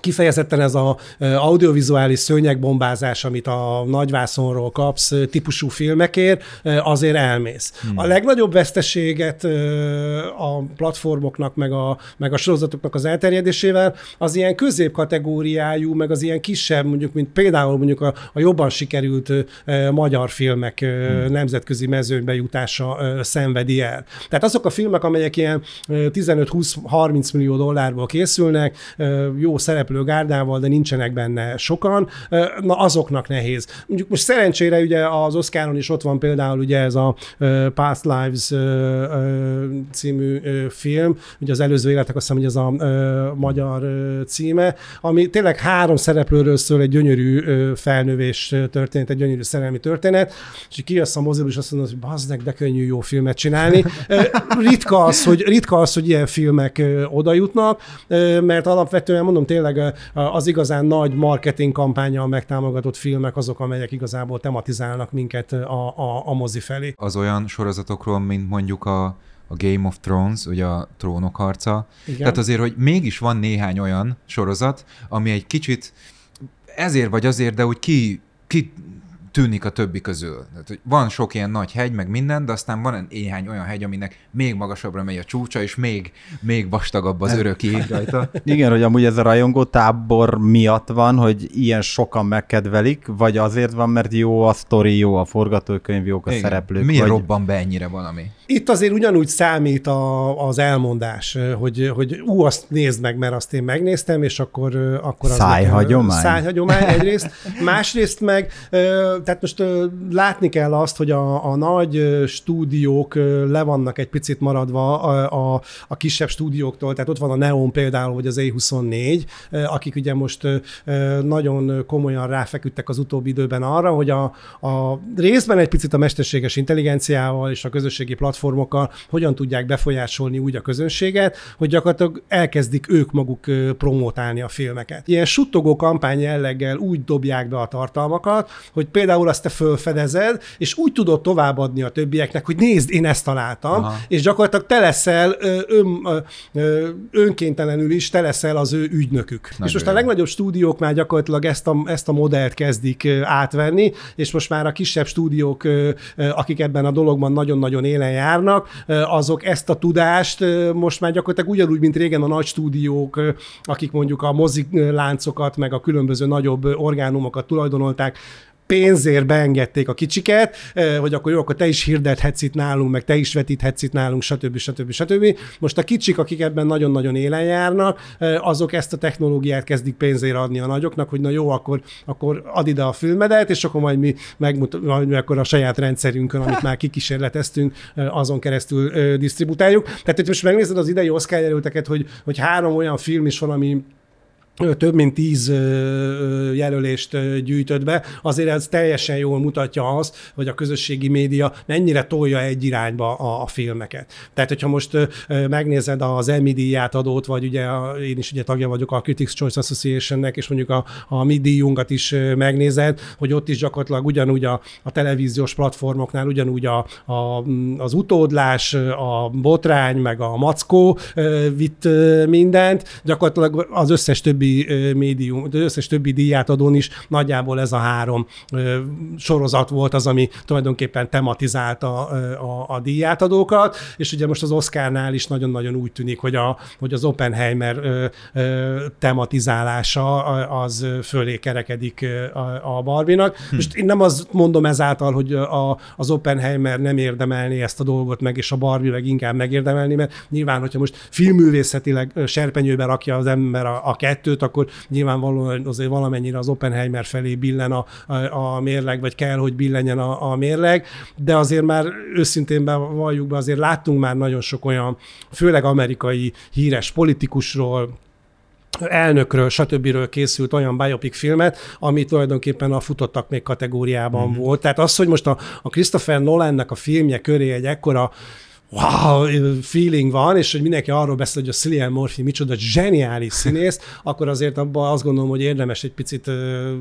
kifejezetten ez az audiovizuális szőnyegbombázás, amit a nagyvászonról kapsz típusú filmekért, azért elmész. Hmm. A legnagyobb veszteséget a platformoknak, meg a, meg a sorozatoknak az elterjedésével az ilyen középkategóriájú, meg az ilyen kisebb, mondjuk, mint például mondjuk a, a jobban sikerült magyar filmek hmm. nemzetközi mezőnybe jutása szenvedi el. Tehát azok a filmek, amelyek ilyen 15-20-30 millió dollárból készülnek, jó szerep szereplő gárdával, de nincsenek benne sokan, na azoknak nehéz. Mondjuk most szerencsére ugye az Oscaron is ott van például ugye ez a Past Lives című film, ugye az előző életek azt hiszem, hogy ez a magyar címe, ami tényleg három szereplőről szól egy gyönyörű felnövés történet, egy gyönyörű szerelmi történet, és kijössz a moziból, és azt mondod, hogy bazdnek, de könnyű jó filmet csinálni. Ritka az, hogy, ritka az, hogy ilyen filmek oda jutnak, mert alapvetően mondom tényleg az igazán nagy marketing kampányal megtámogatott filmek azok, amelyek igazából tematizálnak minket a, a, a mozi felé. Az olyan sorozatokról, mint mondjuk a, a Game of Thrones, ugye a trónok harca. Igen. Tehát azért, hogy mégis van néhány olyan sorozat, ami egy kicsit ezért vagy azért, de úgy ki, ki tűnik a többi közül. Tehát, hogy van sok ilyen nagy hegy, meg minden, de aztán van néhány olyan hegy, aminek még magasabbra megy a csúcsa, és még, még vastagabb az örök ég rajta. Igen, hogy amúgy ez a rajongó tábor miatt van, hogy ilyen sokan megkedvelik, vagy azért van, mert jó a sztori, jó a forgatókönyv, jók a Igen. szereplők. Miért vagy... robban be ennyire valami? Itt azért ugyanúgy számít a, az elmondás, hogy, hogy ú, azt nézd meg, mert azt én megnéztem, és akkor, akkor az Szájhagyomány. Szájhagyomány egyrészt. Másrészt meg, tehát most látni kell azt, hogy a, a nagy stúdiók le vannak egy picit maradva a, a, a kisebb stúdióktól, tehát ott van a Neon például, vagy az A24, ö, akik ugye most nagyon komolyan ráfeküdtek az utóbbi időben arra, hogy a, a részben egy picit a mesterséges intelligenciával és a közösségi platformokkal hogyan tudják befolyásolni úgy a közönséget, hogy gyakorlatilag elkezdik ők maguk promotálni a filmeket. Ilyen suttogó kampány jelleggel úgy dobják be a tartalmakat, hogy például azt te fölfedezed, és úgy tudod továbbadni a többieknek, hogy nézd, én ezt találtam, Aha. És gyakorlatilag te leszel ön, önkéntelenül is, te leszel az ő ügynökük. Nagyon és most a legnagyobb stúdiók már gyakorlatilag ezt a, ezt a modellt kezdik átvenni, és most már a kisebb stúdiók, akik ebben a dologban nagyon-nagyon élen járnak, azok ezt a tudást most már gyakorlatilag ugyanúgy, mint régen a nagy stúdiók, akik mondjuk a mozik láncokat, meg a különböző nagyobb orgánumokat tulajdonolták, pénzért beengedték a kicsiket, hogy akkor jó, akkor te is hirdethetsz itt nálunk, meg te is vetíthetsz itt nálunk, stb. stb. stb. Most a kicsik, akik ebben nagyon-nagyon élen járnak, azok ezt a technológiát kezdik pénzért adni a nagyoknak, hogy na jó, akkor, akkor add ide a filmedet, és akkor majd mi megmut- majd akkor a saját rendszerünkön, amit már kikísérleteztünk, azon keresztül disztributáljuk. Tehát, hogy most megnézed az idei Oscar hogy, hogy három olyan film is van, ami több mint tíz jelölést gyűjtött be, azért ez teljesen jól mutatja azt, hogy a közösségi média mennyire tolja egy irányba a, a filmeket. Tehát, hogyha most megnézed az Emmy díját adót, vagy ugye én is ugye tagja vagyok a Critics Choice Associationnek, és mondjuk a, a mi díjunkat is megnézed, hogy ott is gyakorlatilag ugyanúgy a, a televíziós platformoknál, ugyanúgy a, a, az utódlás, a botrány, meg a mackó vitt mindent, gyakorlatilag az összes többi ö, médium, az összes többi díját adón is nagyjából ez a három sorozat volt az, ami tulajdonképpen tematizálta ö, a, a díjátadókat, és ugye most az Oscarnál is nagyon-nagyon úgy tűnik, hogy, a, hogy az Oppenheimer tematizálása a- az fölé kerekedik a, a Barbinak. Hm. Most én nem azt mondom ezáltal, hogy a, az Oppenheimer nem érdemelni ezt a dolgot meg, és a Barbie meg inkább megérdemelni, mert nyilván, hogyha most filmművészetileg serpenyőbe rakja az ember a, a kettőt, akkor nyilvánvalóan azért valamennyire az Oppenheimer felé billen a, a, a mérleg, vagy kell, hogy billenjen a, a mérleg, de azért már őszintén bevalljuk be, azért láttunk már nagyon sok olyan, főleg amerikai híres politikusról, elnökről, stb. készült olyan biopic filmet, ami tulajdonképpen a futottak még kategóriában mm. volt. Tehát az, hogy most a, a Christopher Nolannek a filmje köré egy ekkora wow, feeling van, és hogy mindenki arról beszél, hogy a Cillian Murphy micsoda zseniális színész, akkor azért abban azt gondolom, hogy érdemes egy picit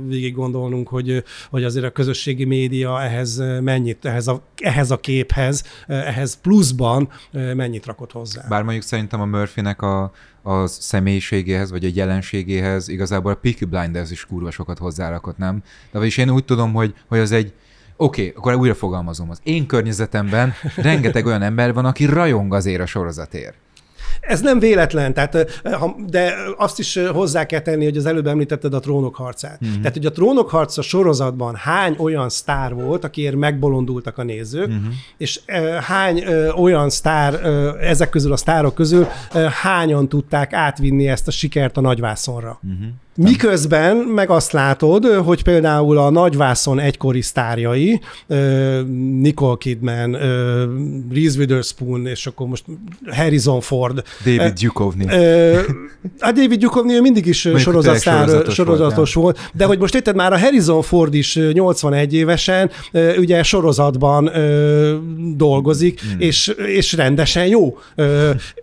végig gondolnunk, hogy, hogy azért a közösségi média ehhez mennyit, ehhez a, ehhez a képhez, ehhez pluszban mennyit rakott hozzá. Bár mondjuk szerintem a Murphynek a, a személyiségéhez, vagy a jelenségéhez igazából a Peaky Blinders is kurva sokat hozzárakott, nem? De vagyis én úgy tudom, hogy, hogy az egy Oké, okay, akkor újra fogalmazom. Az én környezetemben rengeteg olyan ember van, aki rajong azért a sorozatért. Ez nem véletlen, tehát, de azt is hozzá kell tenni, hogy az előbb említetted a trónok harcát. Mm-hmm. Tehát, hogy a trónok harca sorozatban hány olyan sztár volt, akiért megbolondultak a nézők, mm-hmm. és hány olyan sztár, ezek közül a sztárok közül hányan tudták átvinni ezt a sikert a nagyvászonra. Mm-hmm. Miközben meg azt látod, hogy például a nagyvászon egykori sztárjai, Nicole Kidman, Reese Witherspoon, és akkor most Harrison Ford. David Duchovny. A David Duchovny ő mindig is sorozatsztár, sorozatos sorozatos, volt, volt, de hogy most érted már a Harrison Ford is ö, 81 évesen ugye sorozatban dolgozik, Hmm. és, és rendesen jó.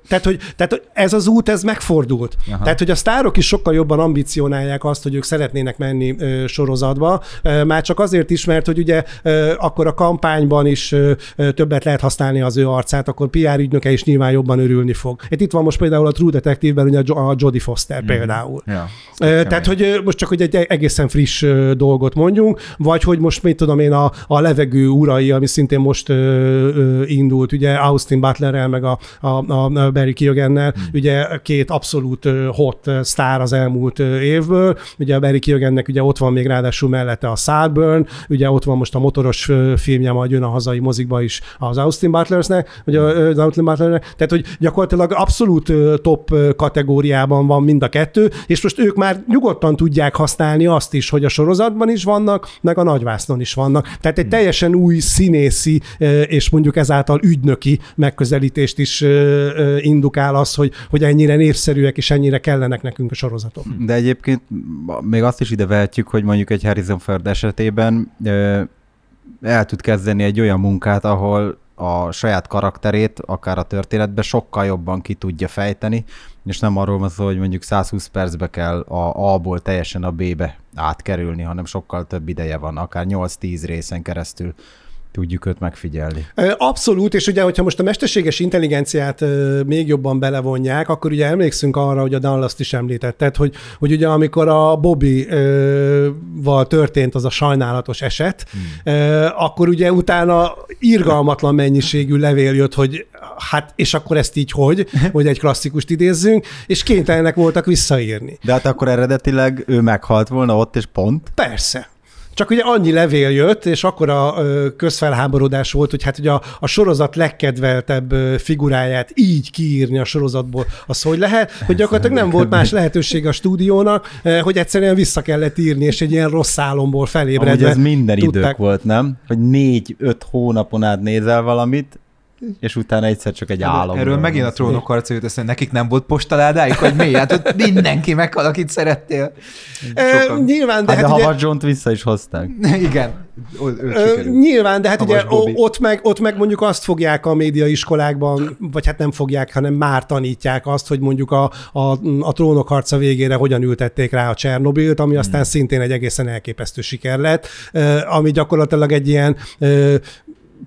Tehát, hogy, tehát ez az út, ez megfordult. Aha. Tehát, hogy a sztárok is sokkal jobban ambiciózusak pozícionálják azt, hogy ők szeretnének menni sorozatba, már csak azért is, mert hogy ugye akkor a kampányban is többet lehet használni az ő arcát, akkor PR ügynöke is nyilván jobban örülni fog. Hát itt van most például a True Detective-ben ugye a, Jo- a Jodie Foster mm. például. Ö, Tehát, hogy most csak hogy egy egészen friss dolgot mondjunk, vagy hogy most mit tudom én, a, a levegő urai, ami szintén most ö, ö, indult, ugye Austin Butlerrel, meg a, a, a Barry Keogannel, hmm. ugye két abszolút hot sztár az elmúlt ö, évből, ugye a Barry Keogannek ugye ott van még ráadásul mellette a Saltburn, ugye ott van most a motoros filmje, majd jön a hazai mozikba is az Austin Butlersnek, ugye az Austin Butlernek, tehát hogy gyakorlatilag abszolút top kategóriában van mind a kettő, és most ők már nyugodtan tudják használni azt is, hogy a sorozatban is vannak, meg a nagyvásznon is vannak. Tehát egy teljesen új színészi és mondjuk ezáltal ügynöki megközelítést is indukál az, hogy, hogy ennyire népszerűek és ennyire kellenek nekünk a sorozatok. De egyébként még azt is ide vehetjük, hogy mondjuk egy Harrison Ford esetében el tud kezdeni egy olyan munkát, ahol a saját karakterét, akár a történetbe sokkal jobban ki tudja fejteni, és nem arról van szó, hogy mondjuk 120 percbe kell a A-ból teljesen a B-be átkerülni, hanem sokkal több ideje van, akár 8-10 részen keresztül tudjuk őt megfigyelni. Abszolút, és ugye, hogyha most a mesterséges intelligenciát még jobban belevonják, akkor ugye emlékszünk arra, hogy a Dallas-t is említetted, hogy, hogy ugye amikor a Bobby-val történt az a sajnálatos eset, hmm. akkor ugye utána irgalmatlan mennyiségű levél jött, hogy hát, és akkor ezt így hogy, hogy egy klasszikust idézzünk, és kénytelenek voltak visszaírni. De hát akkor eredetileg ő meghalt volna ott, és pont. Persze. Csak ugye annyi levél jött, és akkor a közfelháborodás volt, hogy hát ugye a, a sorozat legkedveltebb figuráját így kiírni a sorozatból, az hogy lehet, hogy gyakorlatilag nem volt más lehetőség a stúdiónak, hogy egyszerűen vissza kellett írni, és egy ilyen rossz álomból Amúgy felébredve. ez minden tudták- idők volt, nem? Hogy négy-öt hónapon át nézel valamit, és utána egyszer csak egy álom. Erről megint a trónok harca jut eszembe, nekik nem volt postaládájuk, vagy mi? Hát ott mindenki meghal, akit szerettél. Sokan. nyilván, de Hát de hát ugye... Howard John-t vissza is hozták. Igen, ő, ő Ö, nyilván, de hát Havas ugye Bobby. ott meg, ott meg mondjuk azt fogják a médiaiskolákban, vagy hát nem fogják, hanem már tanítják azt, hogy mondjuk a, a, a trónok harca végére hogyan ültették rá a Csernobilt, ami aztán Hmm. szintén egy egészen elképesztő siker lett, ami gyakorlatilag egy ilyen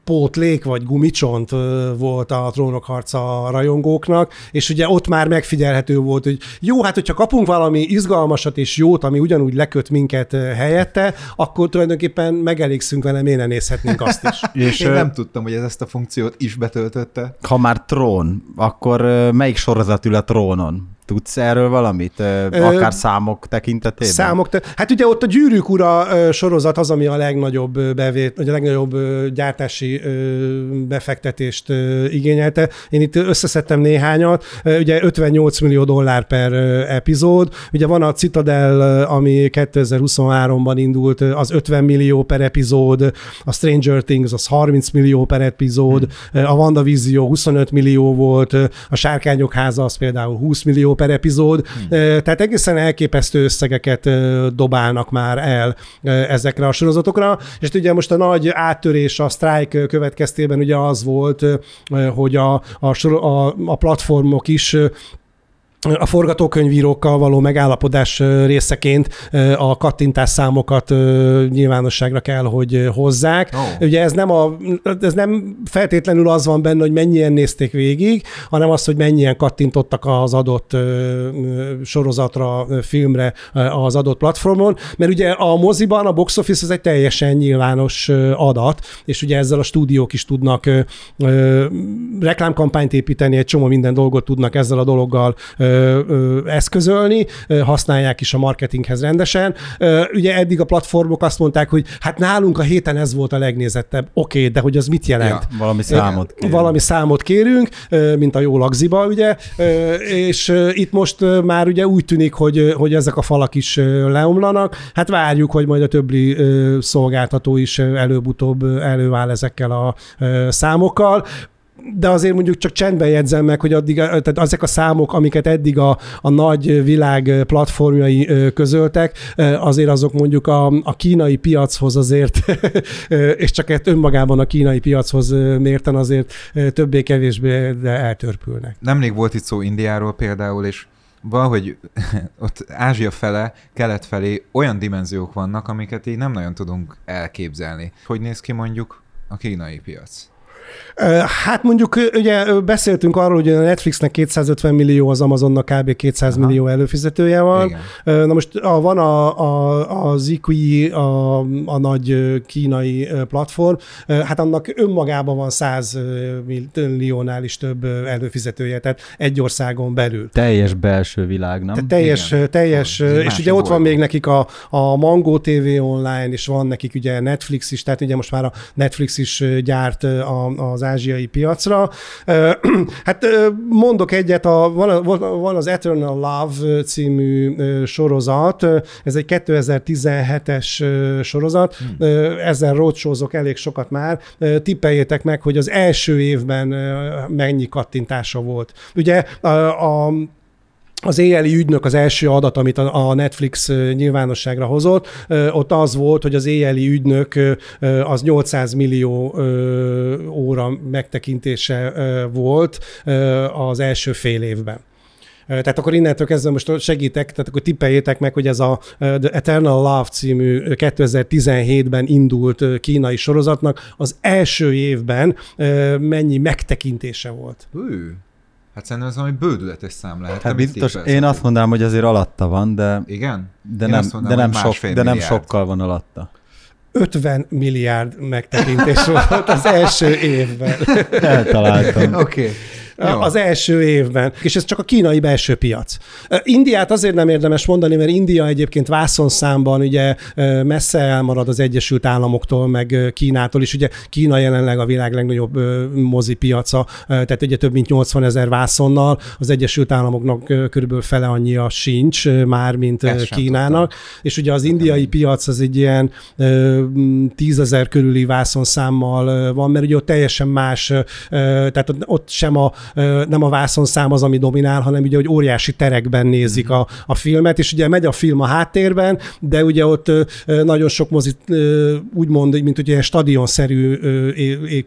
pótlék vagy gumicsont volt a trónok harca rajongóknak, és ugye ott már megfigyelhető volt, hogy jó, hát hogyha kapunk valami izgalmasat és jót, ami ugyanúgy leköt minket helyette, akkor tulajdonképpen megelégszünk vele, miért ne nézhetnénk azt is. És Én nem tudtam, hogy ez ezt a funkciót is betöltötte. ha már trón, akkor melyik sorozat ül a trónon? Tudsz erről valamit? Ö, Ö, Akár számok tekintetében? Számok, te- hát ugye ott a Gyűrűk ura sorozat az, ami a legnagyobb bevét, vagy a legnagyobb gyártási befektetést igényelte. Én itt összeszedtem néhányat, ugye 58 millió dollár per epizód, ugye van a Citadel, ami 2023-ban indult, az 50 millió per epizód, a Stranger Things az 30 millió per epizód, hmm. a WandaVision 25 millió volt, a Sárkányok háza az például 20 millió per epizód, hmm. tehát egészen elképesztő összegeket dobálnak már el ezekre a sorozatokra, és ugye most a nagy áttörés a strike következtében ugye az volt, hogy a, a, a, a platformok is a forgatókönyvírókkal való megállapodás részeként a kattintás számokat nyilvánosságra kell, hogy hozzák. Oh. Ugye ez nem, a, ez nem feltétlenül az van benne, hogy mennyien nézték végig, hanem az, hogy mennyien kattintottak az adott sorozatra, filmre az adott platformon, mert ugye a moziban a box office az egy teljesen nyilvános adat, és ugye ezzel a stúdiók is tudnak reklámkampányt építeni, egy csomó minden dolgot tudnak ezzel a dologgal eszközölni, használják is a marketinghez rendesen. Ugye eddig a platformok azt mondták, hogy hát nálunk a héten ez volt a legnézettebb. Oké, okay, de hogy az mit jelent? Ja. Valami számot kérünk. Valami számot kérünk, mint a jó lagziba, ugye, és itt most már ugye úgy tűnik, hogy, hogy ezek a falak is leomlanak. Hát várjuk, hogy majd a többi szolgáltató is előbb-utóbb előáll ezekkel a számokkal de azért mondjuk csak csendben jegyzem meg, hogy addig, tehát ezek a számok, amiket eddig a, a nagy világ platformjai közöltek, azért azok mondjuk a, a kínai piachoz azért, és csak egy önmagában a kínai piachoz mérten azért többé-kevésbé eltörpülnek. Nemrég volt itt szó Indiáról például, és valahogy ott Ázsia fele, kelet felé olyan dimenziók vannak, amiket így nem nagyon tudunk elképzelni. Hogy néz ki mondjuk a kínai piac? Hát mondjuk ugye beszéltünk arról, hogy a Netflixnek 250 millió, az Amazonnak kb. 200 Aha. millió előfizetője van. Igen. Na most a, van a, a, az Iqi, a, a nagy kínai platform, hát annak önmagában van 100 milliónál is több előfizetője, tehát egy országon belül. Teljes belső világ, nem? Tehát teljes, Igen. teljes és és ugye ott van még nekik a, a Mango TV online, és van nekik ugye Netflix is, tehát ugye most már a Netflix is gyárt a, az ázsiai piacra. Hát mondok egyet, a, van, van az Eternal Love című sorozat, ez egy 2017-es sorozat, hmm. ezzel roadshow elég sokat már. Tippeljétek meg, hogy az első évben mennyi kattintása volt. Ugye a, a az éjjeli ügynök az első adat, amit a Netflix nyilvánosságra hozott, ott az volt, hogy az éjjeli ügynök az 800 millió óra megtekintése volt az első fél évben. Tehát akkor innentől kezdve most segítek, tehát akkor tippeljétek meg, hogy ez a The Eternal Love című 2017-ben indult kínai sorozatnak az első évben mennyi megtekintése volt. Hű. Hát szerintem ez valami bődületes szám lehet. Hát biztos, én azt mondanám, hogy azért alatta van, de... Igen? De, nem, mondanám, de, nem, sok, de nem sokkal van alatta. 50 milliárd megtekintés volt az első évben. Eltaláltam. Oké. Okay. Az első évben, és ez csak a kínai belső piac. Indiát azért nem érdemes mondani, mert India egyébként vászonszámban ugye messze elmarad az Egyesült Államoktól, meg Kínától is. Ugye Kína jelenleg a világ legnagyobb mozi piaca, tehát ugye több mint 80 ezer vászonnal, az Egyesült Államoknak körülbelül fele annyia sincs már, mint Ezt Kínának. És ugye az indiai piac az egy ilyen tízezer körüli vászonszámmal van, mert ugye ott teljesen más, tehát ott sem a nem a vászonszám az, ami dominál, hanem ugye, hogy óriási terekben nézik a, a filmet, és ugye megy a film a háttérben, de ugye ott nagyon sok mozit úgymond, mint hogy ilyen stadionszerű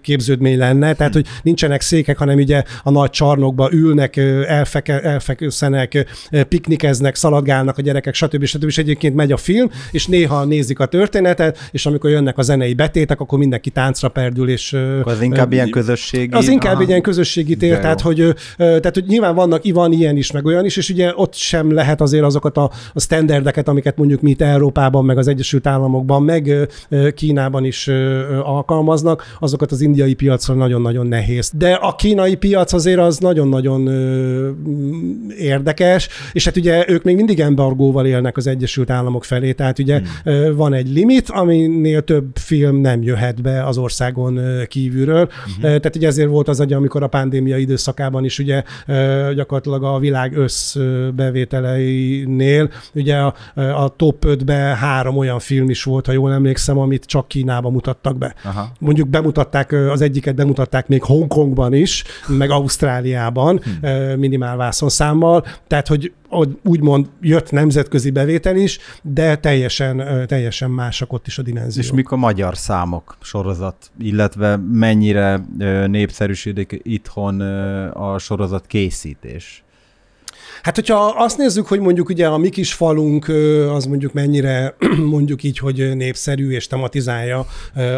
képződmény lenne, tehát hogy nincsenek székek, hanem ugye a nagy csarnokba ülnek, elfeke, elfeküszenek, piknikeznek, szaladgálnak a gyerekek, stb. stb. És egyébként megy a film, és néha nézik a történetet, és amikor jönnek a zenei betétek, akkor mindenki táncra perdül, és... Az inkább ilyen közösségi... Az inkább aha. ilyen közösségi tér, tehát hogy, tehát, hogy nyilván vannak, van ilyen is, meg olyan is, és ugye ott sem lehet azért azokat a, a standardeket, amiket mondjuk mi itt Európában, meg az Egyesült Államokban, meg Kínában is alkalmaznak, azokat az indiai piacra nagyon-nagyon nehéz. De a kínai piac azért az nagyon-nagyon érdekes, és hát ugye ők még mindig embargóval élnek az Egyesült Államok felé, tehát ugye hmm. van egy limit, aminél több film nem jöhet be az országon kívülről. Hmm. Tehát ugye ezért volt az, amikor a pandémia időszak időszakában is ugye gyakorlatilag a világ összbevételeinél ugye a, a top 5-be három olyan film is volt, ha jól emlékszem, amit csak Kínába mutattak be. Aha. Mondjuk bemutatták, az egyiket bemutatták még Hongkongban is, meg Ausztráliában hmm. minimál vászonszámmal, tehát hogy úgymond jött nemzetközi bevétel is, de teljesen, teljesen másak ott is a dimenzió. És mik a magyar számok sorozat, illetve mennyire népszerűsödik itthon a sorozat készítés? Hát, hogyha azt nézzük, hogy mondjuk ugye a mi kis falunk az mondjuk mennyire mondjuk így, hogy népszerű és tematizálja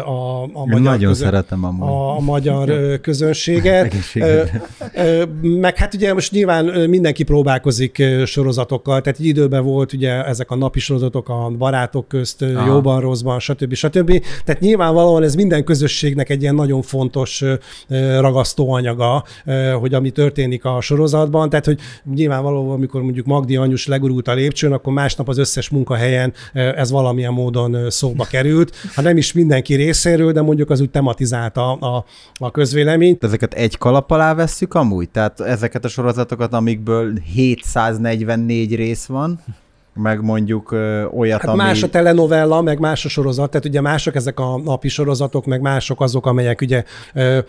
a, a magyar, nagyon közön, szeretem amúgy. a, a magyar közönséget. Meg hát ugye most nyilván mindenki próbálkozik sorozatokkal, tehát egy időben volt ugye ezek a napi sorozatok a barátok közt, Aha. jóban, rosszban, stb. stb. Tehát nyilvánvalóan ez minden közösségnek egy ilyen nagyon fontos ragasztóanyaga, hogy ami történik a sorozatban, tehát hogy nyilvánvalóan nyilvánvalóan, amikor mondjuk Magdi anyus legurult a lépcsőn, akkor másnap az összes munkahelyen ez valamilyen módon szóba került. Ha nem is mindenki részéről, de mondjuk az úgy tematizálta a, a közvéleményt. Ezeket egy kalap alá vesszük amúgy? Tehát ezeket a sorozatokat, amikből 744 rész van, meg mondjuk ö, olyat, Hát ami... más a telenovella, meg más a sorozat, tehát ugye mások ezek a napi sorozatok, meg mások azok, amelyek ugye ö,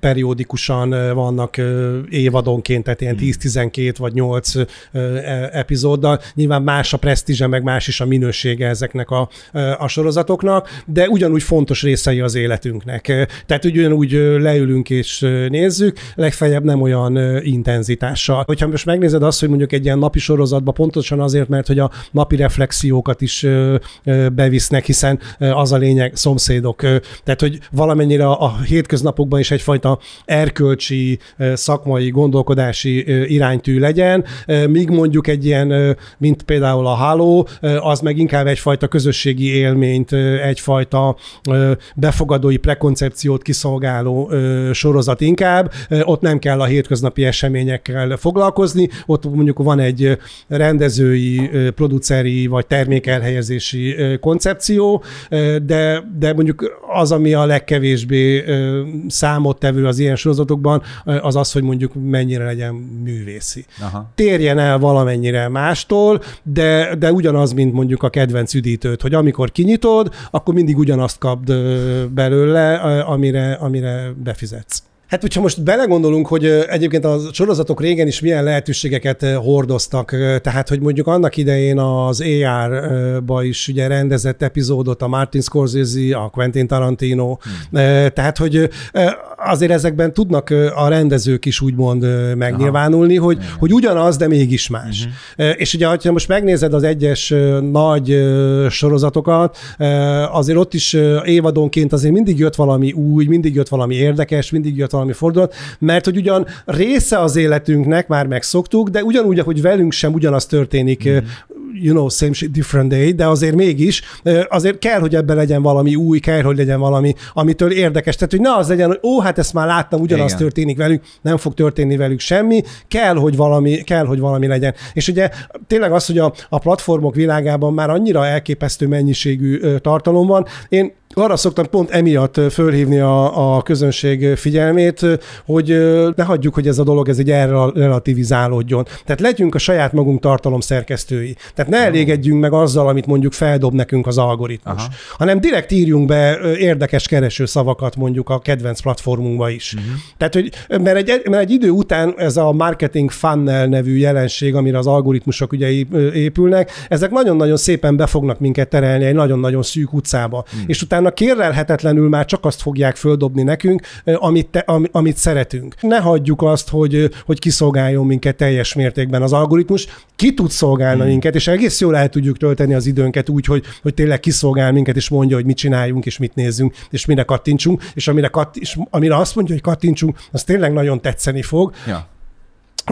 periódikusan ö, vannak ö, évadonként, tehát ilyen 10-12 vagy 8 ö, e- epizóddal. Nyilván más a presztízse, meg más is a minősége ezeknek a, ö, a sorozatoknak, de ugyanúgy fontos részei az életünknek. Tehát ugyanúgy leülünk és nézzük, legfeljebb nem olyan intenzitással. Hogyha most megnézed azt, hogy mondjuk egy ilyen napi sorozatban pontosan azért, mert hogy a napi reflexiókat is bevisznek, hiszen az a lényeg, szomszédok. Tehát, hogy valamennyire a, hétköznapokban is egyfajta erkölcsi, szakmai, gondolkodási iránytű legyen, míg mondjuk egy ilyen, mint például a ö, az meg inkább egyfajta közösségi élményt, egyfajta befogadói prekoncepciót kiszolgáló sorozat inkább. Ott nem kell a hétköznapi eseményekkel foglalkozni, ott mondjuk van egy rendezői, produceri vagy termékelhelyezési koncepció, de, de mondjuk az, ami a legkevésbé számottevő az ilyen sorozatokban, az az, hogy mondjuk mennyire legyen művészi Aha. térjen el valamennyire mástól, de, de ugyanaz, mint mondjuk a kedvenc üdítőt, hogy amikor kinyitod, akkor mindig ugyanazt kapd belőle, amire, amire befizetsz. Hát, hogyha most belegondolunk, hogy egyébként a sorozatok régen is milyen lehetőségeket hordoztak, tehát, hogy mondjuk annak idején az AR-ba is ugye rendezett epizódot a Martin Scorsese, a Quentin Tarantino, hmm. tehát, hogy azért ezekben tudnak a rendezők is úgymond megnyilvánulni, hogy, hogy ugyanaz, de mégis más. Uh-huh. És ugye, ha most megnézed az egyes nagy sorozatokat, azért ott is évadonként azért mindig jött valami új, mindig jött valami érdekes, mindig jött valami fordulat, mert hogy ugyan része az életünknek, már megszoktuk, de ugyanúgy, ahogy velünk sem ugyanaz történik, mm. You know, same shit, different day, de azért mégis, azért kell, hogy ebben legyen valami új, kell, hogy legyen valami, amitől érdekes. Tehát, hogy ne az legyen, hogy ó, hát ezt már láttam, ugyanaz Igen. történik velük, nem fog történni velük semmi, kell, hogy valami, kell, hogy valami legyen. És ugye tényleg az, hogy a, a platformok világában már annyira elképesztő mennyiségű tartalom van, én arra szoktam pont emiatt fölhívni a, a közönség figyelmét, hogy ne hagyjuk, hogy ez a dolog ez egy elrelativizálódjon. Tehát legyünk a saját magunk tartalom szerkesztői. Tehát ne elégedjünk meg azzal, amit mondjuk feldob nekünk az algoritmus, Aha. hanem direkt írjunk be érdekes kereső szavakat mondjuk a kedvenc platformunkba is. Uh-huh. Tehát, hogy mert egy, mert egy idő után ez a marketing funnel nevű jelenség, amire az algoritmusok ugye épülnek, ezek nagyon-nagyon szépen be fognak minket terelni egy nagyon-nagyon szűk utcába. Hmm. És utána kérlelhetetlenül már csak azt fogják földobni nekünk, amit, te, am, amit szeretünk. Ne hagyjuk azt, hogy, hogy kiszolgáljon minket teljes mértékben az algoritmus. Ki tud szolgálni hmm. minket, és egész jól el tudjuk tölteni az időnket úgy, hogy, hogy tényleg kiszolgál minket, és mondja, hogy mit csináljunk, és mit nézzünk, és mire kattintsunk, és amire, katt, és amire azt mondja, hogy kattintsunk, az tényleg nagyon tetszeni fog. Ja.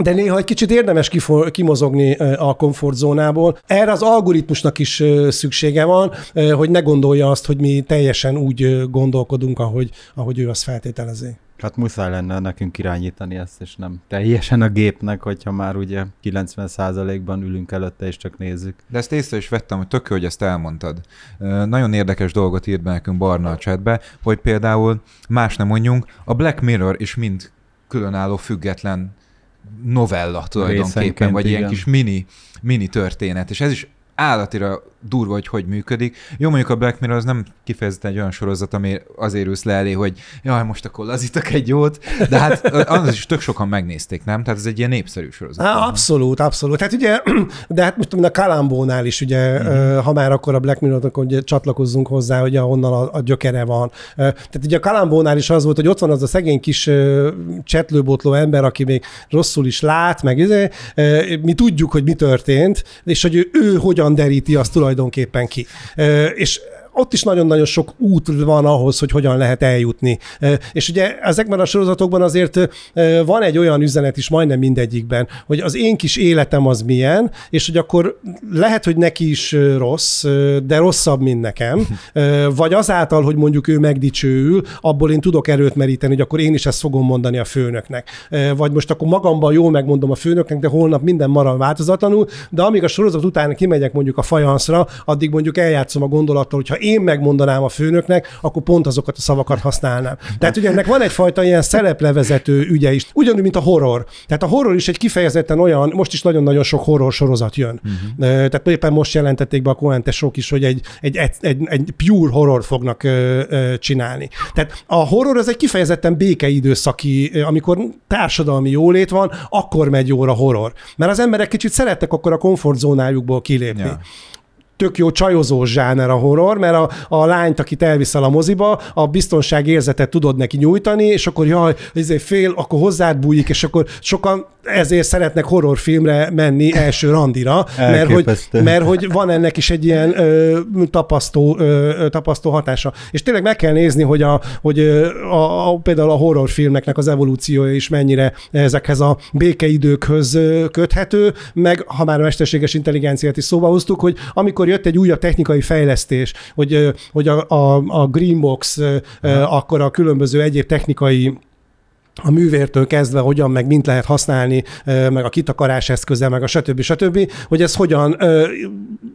De néha egy kicsit érdemes kifor, kimozogni a komfortzónából. Erre az algoritmusnak is szüksége van, hogy ne gondolja azt, hogy mi teljesen úgy gondolkodunk, ahogy, ahogy ő azt feltételezi. Hát muszáj lenne nekünk irányítani ezt, és nem teljesen a gépnek, hogyha már ugye 90%-ban ülünk előtte, és csak nézzük. De ezt észre is vettem, hogy tök jó, hogy ezt elmondtad. Nagyon érdekes dolgot írt be nekünk Barna a chatbe, hogy például más nem mondjunk, a Black Mirror is mind különálló független novella tulajdonképpen, Részenként, vagy ilyen igen. kis mini, mini történet, és ez is állatira durva, hogy hogy működik. Jó, mondjuk a Black Mirror az nem kifejezetten egy olyan sorozat, ami azért ülsz le elé, hogy jaj, most akkor lazítok egy jót, de hát az is tök sokan megnézték, nem? Tehát ez egy ilyen népszerű sorozat. Há, abszolút, abszolút. Tehát ugye, de hát most a Kalambónál is ugye, uh-huh. ha már akkor a Black Mirror, akkor ugye csatlakozzunk hozzá, hogy ahonnan a, a gyökere van. Tehát ugye a Kalambónál is az volt, hogy ott van az a szegény kis csetlőbotló ember, aki még rosszul is lát, meg izé, mi tudjuk, hogy mi történt, és hogy ő, ő hogyan deríti azt tulajdonképpen ki. Ö, És ott is nagyon-nagyon sok út van ahhoz, hogy hogyan lehet eljutni. És ugye ezekben a sorozatokban azért van egy olyan üzenet is majdnem mindegyikben, hogy az én kis életem az milyen, és hogy akkor lehet, hogy neki is rossz, de rosszabb, mint nekem, vagy azáltal, hogy mondjuk ő megdicsőül, abból én tudok erőt meríteni, hogy akkor én is ezt fogom mondani a főnöknek. Vagy most akkor magamban jól megmondom a főnöknek, de holnap minden marad változatlanul, de amíg a sorozat után kimegyek mondjuk a fajanszra, addig mondjuk eljátszom a gondolattal, hogy ha én megmondanám a főnöknek, akkor pont azokat a szavakat használnám. Tehát ugye ennek van egyfajta ilyen szereplevezető ügye is, ugyanúgy, mint a horror. Tehát a horror is egy kifejezetten olyan, most is nagyon-nagyon sok horror sorozat jön. Uh-huh. Tehát éppen most jelentették be a Coen sok is, hogy egy, egy, egy, egy, egy pure horror fognak ö, ö, csinálni. Tehát a horror az egy kifejezetten békeidőszaki, amikor társadalmi jólét van, akkor megy jóra horror. Mert az emberek kicsit szerettek akkor a komfortzónájukból kilépni. Ja tök jó csajozó zsáner a horror, mert a, a lányt, akit elviszel a moziba, a biztonság érzetet tudod neki nyújtani, és akkor jaj, ezért fél, akkor hozzád bújik, és akkor sokan ezért szeretnek horrorfilmre menni első randira, mert hogy, mert hogy van ennek is egy ilyen ö, tapasztó, ö, tapasztó hatása. És tényleg meg kell nézni, hogy, a, hogy a, a, például a horrorfilmeknek az evolúciója is mennyire ezekhez a békeidőkhöz köthető, meg ha már a mesterséges intelligenciát is szóba hoztuk, hogy amikor jött egy újabb technikai fejlesztés, hogy, hogy a, a, a Greenbox, Aha. akkor a különböző egyéb technikai a művértől kezdve hogyan, meg mint lehet használni, meg a kitakarás eszköze, meg a stb. stb., hogy ezt hogyan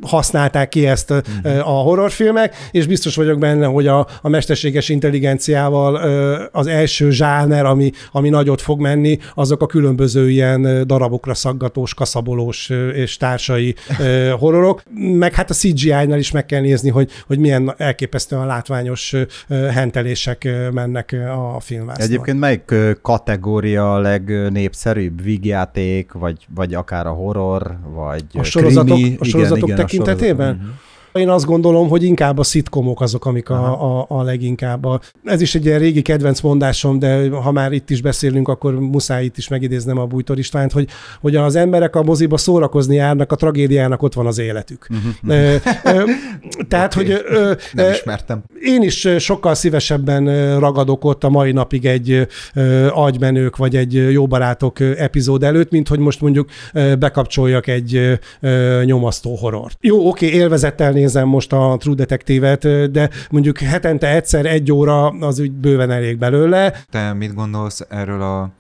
használták ki ezt uh-huh. a horrorfilmek, és biztos vagyok benne, hogy a, a mesterséges intelligenciával az első zsáner, ami, ami nagyot fog menni, azok a különböző ilyen darabokra szaggatós, kaszabolós és társai horrorok, meg hát a CGI-nál is meg kell nézni, hogy, hogy milyen elképesztően látványos hentelések mennek a filmvásznon. Egyébként melyik kategória a legnépszerűbb? Vígjáték, vagy, vagy akár a horror, vagy a sorozatok, krimi? A sorozatok igen, tekintetében? A sorozatok. Én azt gondolom, hogy inkább a szitkomok azok, amik a, a, a leginkább. A, ez is egy ilyen régi kedvenc mondásom, de ha már itt is beszélünk, akkor muszáj itt is megidéznem a Bújtor Istvánt, hogy, hogy az emberek a moziba szórakozni járnak, a tragédiának ott van az életük. Uh-huh. tehát, okay. hogy... Nem ismertem. Én is sokkal szívesebben ragadok ott a mai napig egy agymenők vagy egy jó barátok epizód előtt, mint hogy most mondjuk bekapcsoljak egy nyomasztó horrort. Jó, oké, okay, élvezettel nézem most a True Detective-et, de mondjuk hetente egyszer egy óra az úgy bőven elég belőle. Te mit gondolsz erről a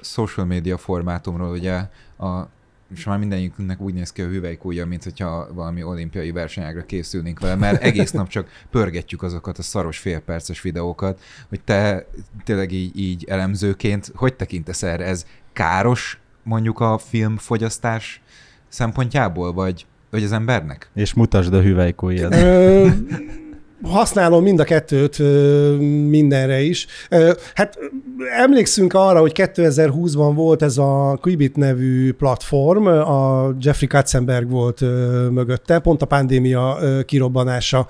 social media formátumról, ugye a és már mindenjünknek úgy néz ki a hüvelykújja, mint hogyha valami olimpiai versenyágra készülnénk vele, mert egész nap csak pörgetjük azokat a szaros félperces videókat, hogy te tényleg így, így elemzőként hogy tekintesz erre? Ez káros mondjuk a filmfogyasztás szempontjából, vagy vagy az embernek? És mutasd a hüvelykújjad. használom mind a kettőt mindenre is. Hát emlékszünk arra, hogy 2020-ban volt ez a Quibit nevű platform, a Jeffrey Katzenberg volt mögötte, pont a pandémia kirobbanása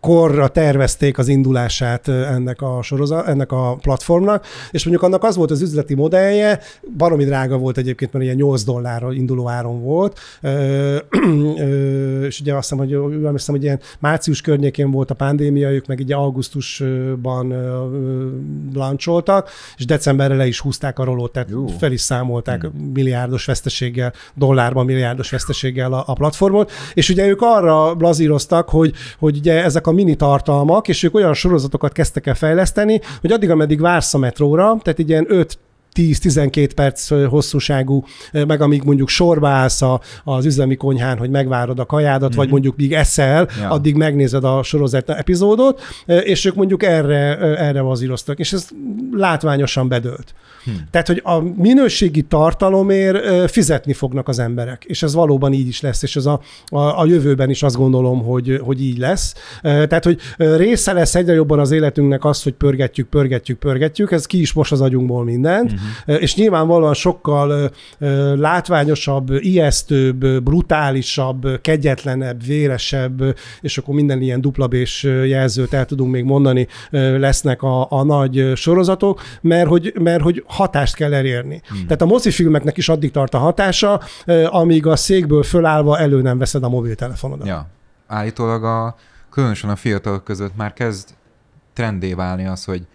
korra tervezték az indulását ennek a sorozat, ennek a platformnak, és mondjuk annak az volt az üzleti modellje, baromi drága volt egyébként, mert ilyen 8 dollárra induló áron volt, és ugye azt hiszem, hogy, azt hogy ilyen március környékén volt a pandémia, ők meg ugye augusztusban lancsoltak, és decemberre le is húzták a rolót, tehát Jó. fel is számolták hmm. milliárdos veszteséggel, dollárban milliárdos veszteséggel a, a platformot, és ugye ők arra blazíroztak, hogy, hogy ugye ezek a mini tartalmak, és ők olyan sorozatokat kezdtek el fejleszteni, hogy addig, ameddig vársz a metróra, tehát egy ilyen 5 10-12 perc hosszúságú, meg amíg mondjuk sorba állsz az üzemi konyhán, hogy megvárod a kajádat, mm-hmm. vagy mhm. mondjuk míg eszel, ja. addig megnézed a sorozat epizódot, és ők mondjuk erre, erre vazíroztak, és ez látványosan bedőlt. Hm. Tehát, hogy a minőségi tartalomért fizetni fognak az emberek, és ez valóban így is lesz, és ez a, a, a jövőben is azt gondolom, hogy, hogy így lesz. Tehát, hogy része lesz egyre jobban az életünknek az, hogy pörgetjük, pörgetjük, pörgetjük, ez ki is most az agyunkból mindent, uh-huh. És nyilvánvalóan sokkal látványosabb, ijesztőbb, brutálisabb, kegyetlenebb, véresebb, és akkor minden ilyen duplabés jelzőt el tudunk még mondani, lesznek a, a nagy sorozatok, mert hogy, mert hogy hatást kell elérni. Hmm. Tehát a mozifilmeknek is addig tart a hatása, amíg a székből fölállva elő nem veszed a mobiltelefonodat. Ja. Állítólag a, különösen a fiatalok között már kezd trendé válni az, hogy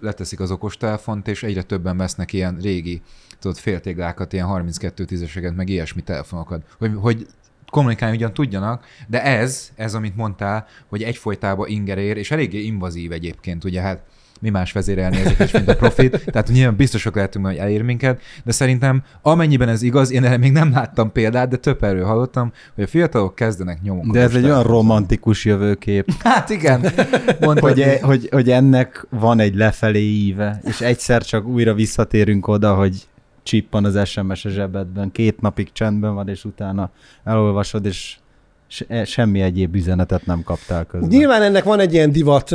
leteszik az okostelefont, és egyre többen vesznek ilyen régi, tudod, féltéglákat, ilyen 32 tízeseket, meg ilyesmi telefonokat. Hogy, hogy kommunikálni ugyan tudjanak, de ez, ez, amit mondtál, hogy egyfolytában ingerér, és eléggé invazív egyébként, ugye hát mi más vezérelni ezeket, mint a profit. Tehát nyilván biztosak lehetünk, hogy elér minket, de szerintem amennyiben ez igaz, én erre még nem láttam példát, de több erről hallottam, hogy a fiatalok kezdenek nyomok. De ez egy olyan romantikus jövőkép, Hát igen, mondta, hogy, e- hogy, hogy ennek van egy lefelé íve, és egyszer csak újra visszatérünk oda, hogy csippan az SMS a zsebedben, két napig csendben van, és utána elolvasod, és se- semmi egyéb üzenetet nem kaptál közben. Nyilván ennek van egy ilyen divat,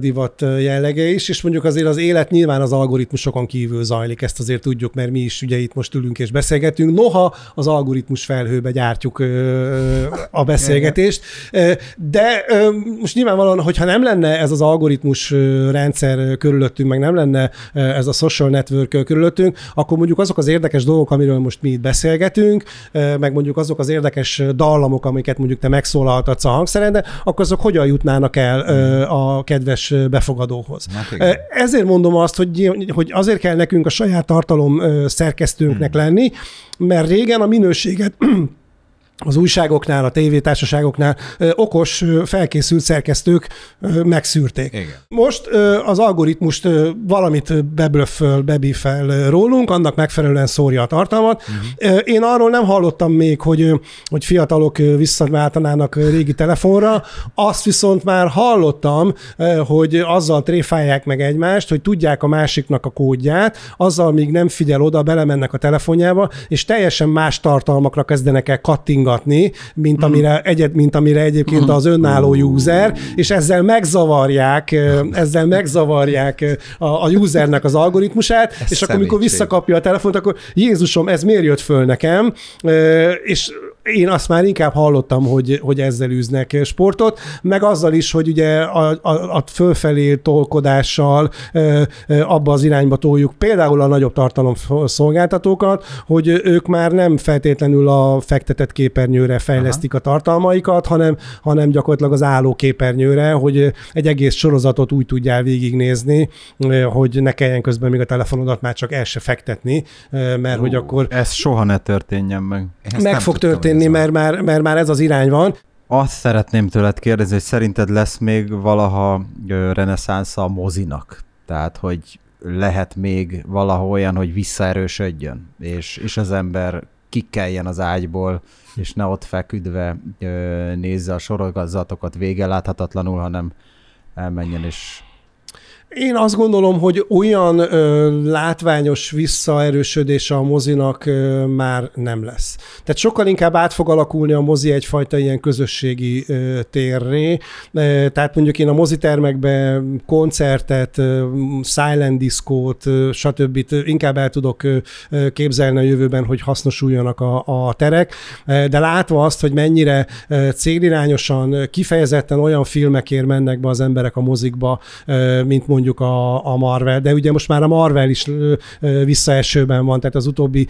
divat jellege is, és mondjuk azért az élet nyilván az algoritmusokon kívül zajlik, ezt azért tudjuk, mert mi is ugye itt most ülünk és beszélgetünk. Noha az algoritmus felhőbe gyártjuk a beszélgetést, de most nyilvánvalóan, hogyha nem lenne ez az algoritmus rendszer körülöttünk, meg nem lenne ez a social network körülöttünk, akkor mondjuk azok az érdekes dolgok, amiről most mi itt beszélgetünk, meg mondjuk azok az érdekes dallamok, amiket mondjuk te megszólaltatsz a hangszereden, akkor azok hogyan jutnának el a kedves befogadóhoz. Hát Ezért mondom azt, hogy, hogy azért kell nekünk a saját tartalom szerkesztőnknek Hmm. lenni, mert régen a minőséget az újságoknál, a tévétársaságoknál ö, okos, ö, felkészült szerkesztők ö, megszűrték. Igen. Most ö, az algoritmust ö, valamit beblöfföl, bebífel ö, rólunk, annak megfelelően szórja a tartalmat. Uh-huh. Én arról nem hallottam még, hogy, ö, hogy fiatalok ö, visszaváltanának ö, régi telefonra, azt viszont már hallottam, ö, hogy azzal tréfálják meg egymást, hogy tudják a másiknak a kódját, azzal még nem figyel oda, belemennek a telefonjába, és teljesen más tartalmakra kezdenek el kattingatni, mint amire, egyet, mint amire egyébként az önálló user, és ezzel megzavarják, ezzel megzavarják a, a usernek az algoritmusát, Ez és akkor, amikor szemétség. visszakapja a telefont, akkor Jézusom, ez miért jött föl nekem? És én azt már inkább hallottam, hogy, hogy ezzel űznek sportot, meg azzal is, hogy ugye a, a, a fölfelé tolkodással ö, ö, abba az irányba toljuk például a nagyobb tartalom szolgáltatókat, hogy ők már nem feltétlenül a fektetett képernyőre fejlesztik Aha. a tartalmaikat, hanem, hanem gyakorlatilag az álló képernyőre, hogy egy egész sorozatot úgy tudjál végignézni, hogy ne kelljen közben még a telefonodat már csak el se fektetni, mert hogy akkor Ez soha ne történjen meg. Ezt meg fog hogy történni, mert már, mert már ez az irány van. Azt szeretném tőled kérdezni, hogy szerinted lesz még valaha reneszánsza a mozinak? Tehát, hogy lehet még valaha olyan, hogy visszaerősödjön, és, és az ember kikeljen az ágyból, és ne ott feküdve ö, nézze a sorozatokat vége láthatatlanul, hanem elmenjen és Én azt gondolom, hogy olyan ö, látványos visszaerősödés a mozinak ö, már nem lesz. Tehát sokkal inkább át fog alakulni a mozi egyfajta ilyen közösségi ö, térré. Ö, tehát mondjuk én a mozitermekben koncertet, ö, silent diszkót, stb. inkább el tudok ö, képzelni a jövőben, hogy hasznosuljanak a, a terek, Ö, de látva azt, hogy mennyire ö, célirányosan, kifejezetten olyan filmekért mennek be az emberek a mozikba, ö, mint mondjuk a, a Marvel, de ugye most már a Marvel is visszaesőben van, tehát az utóbbi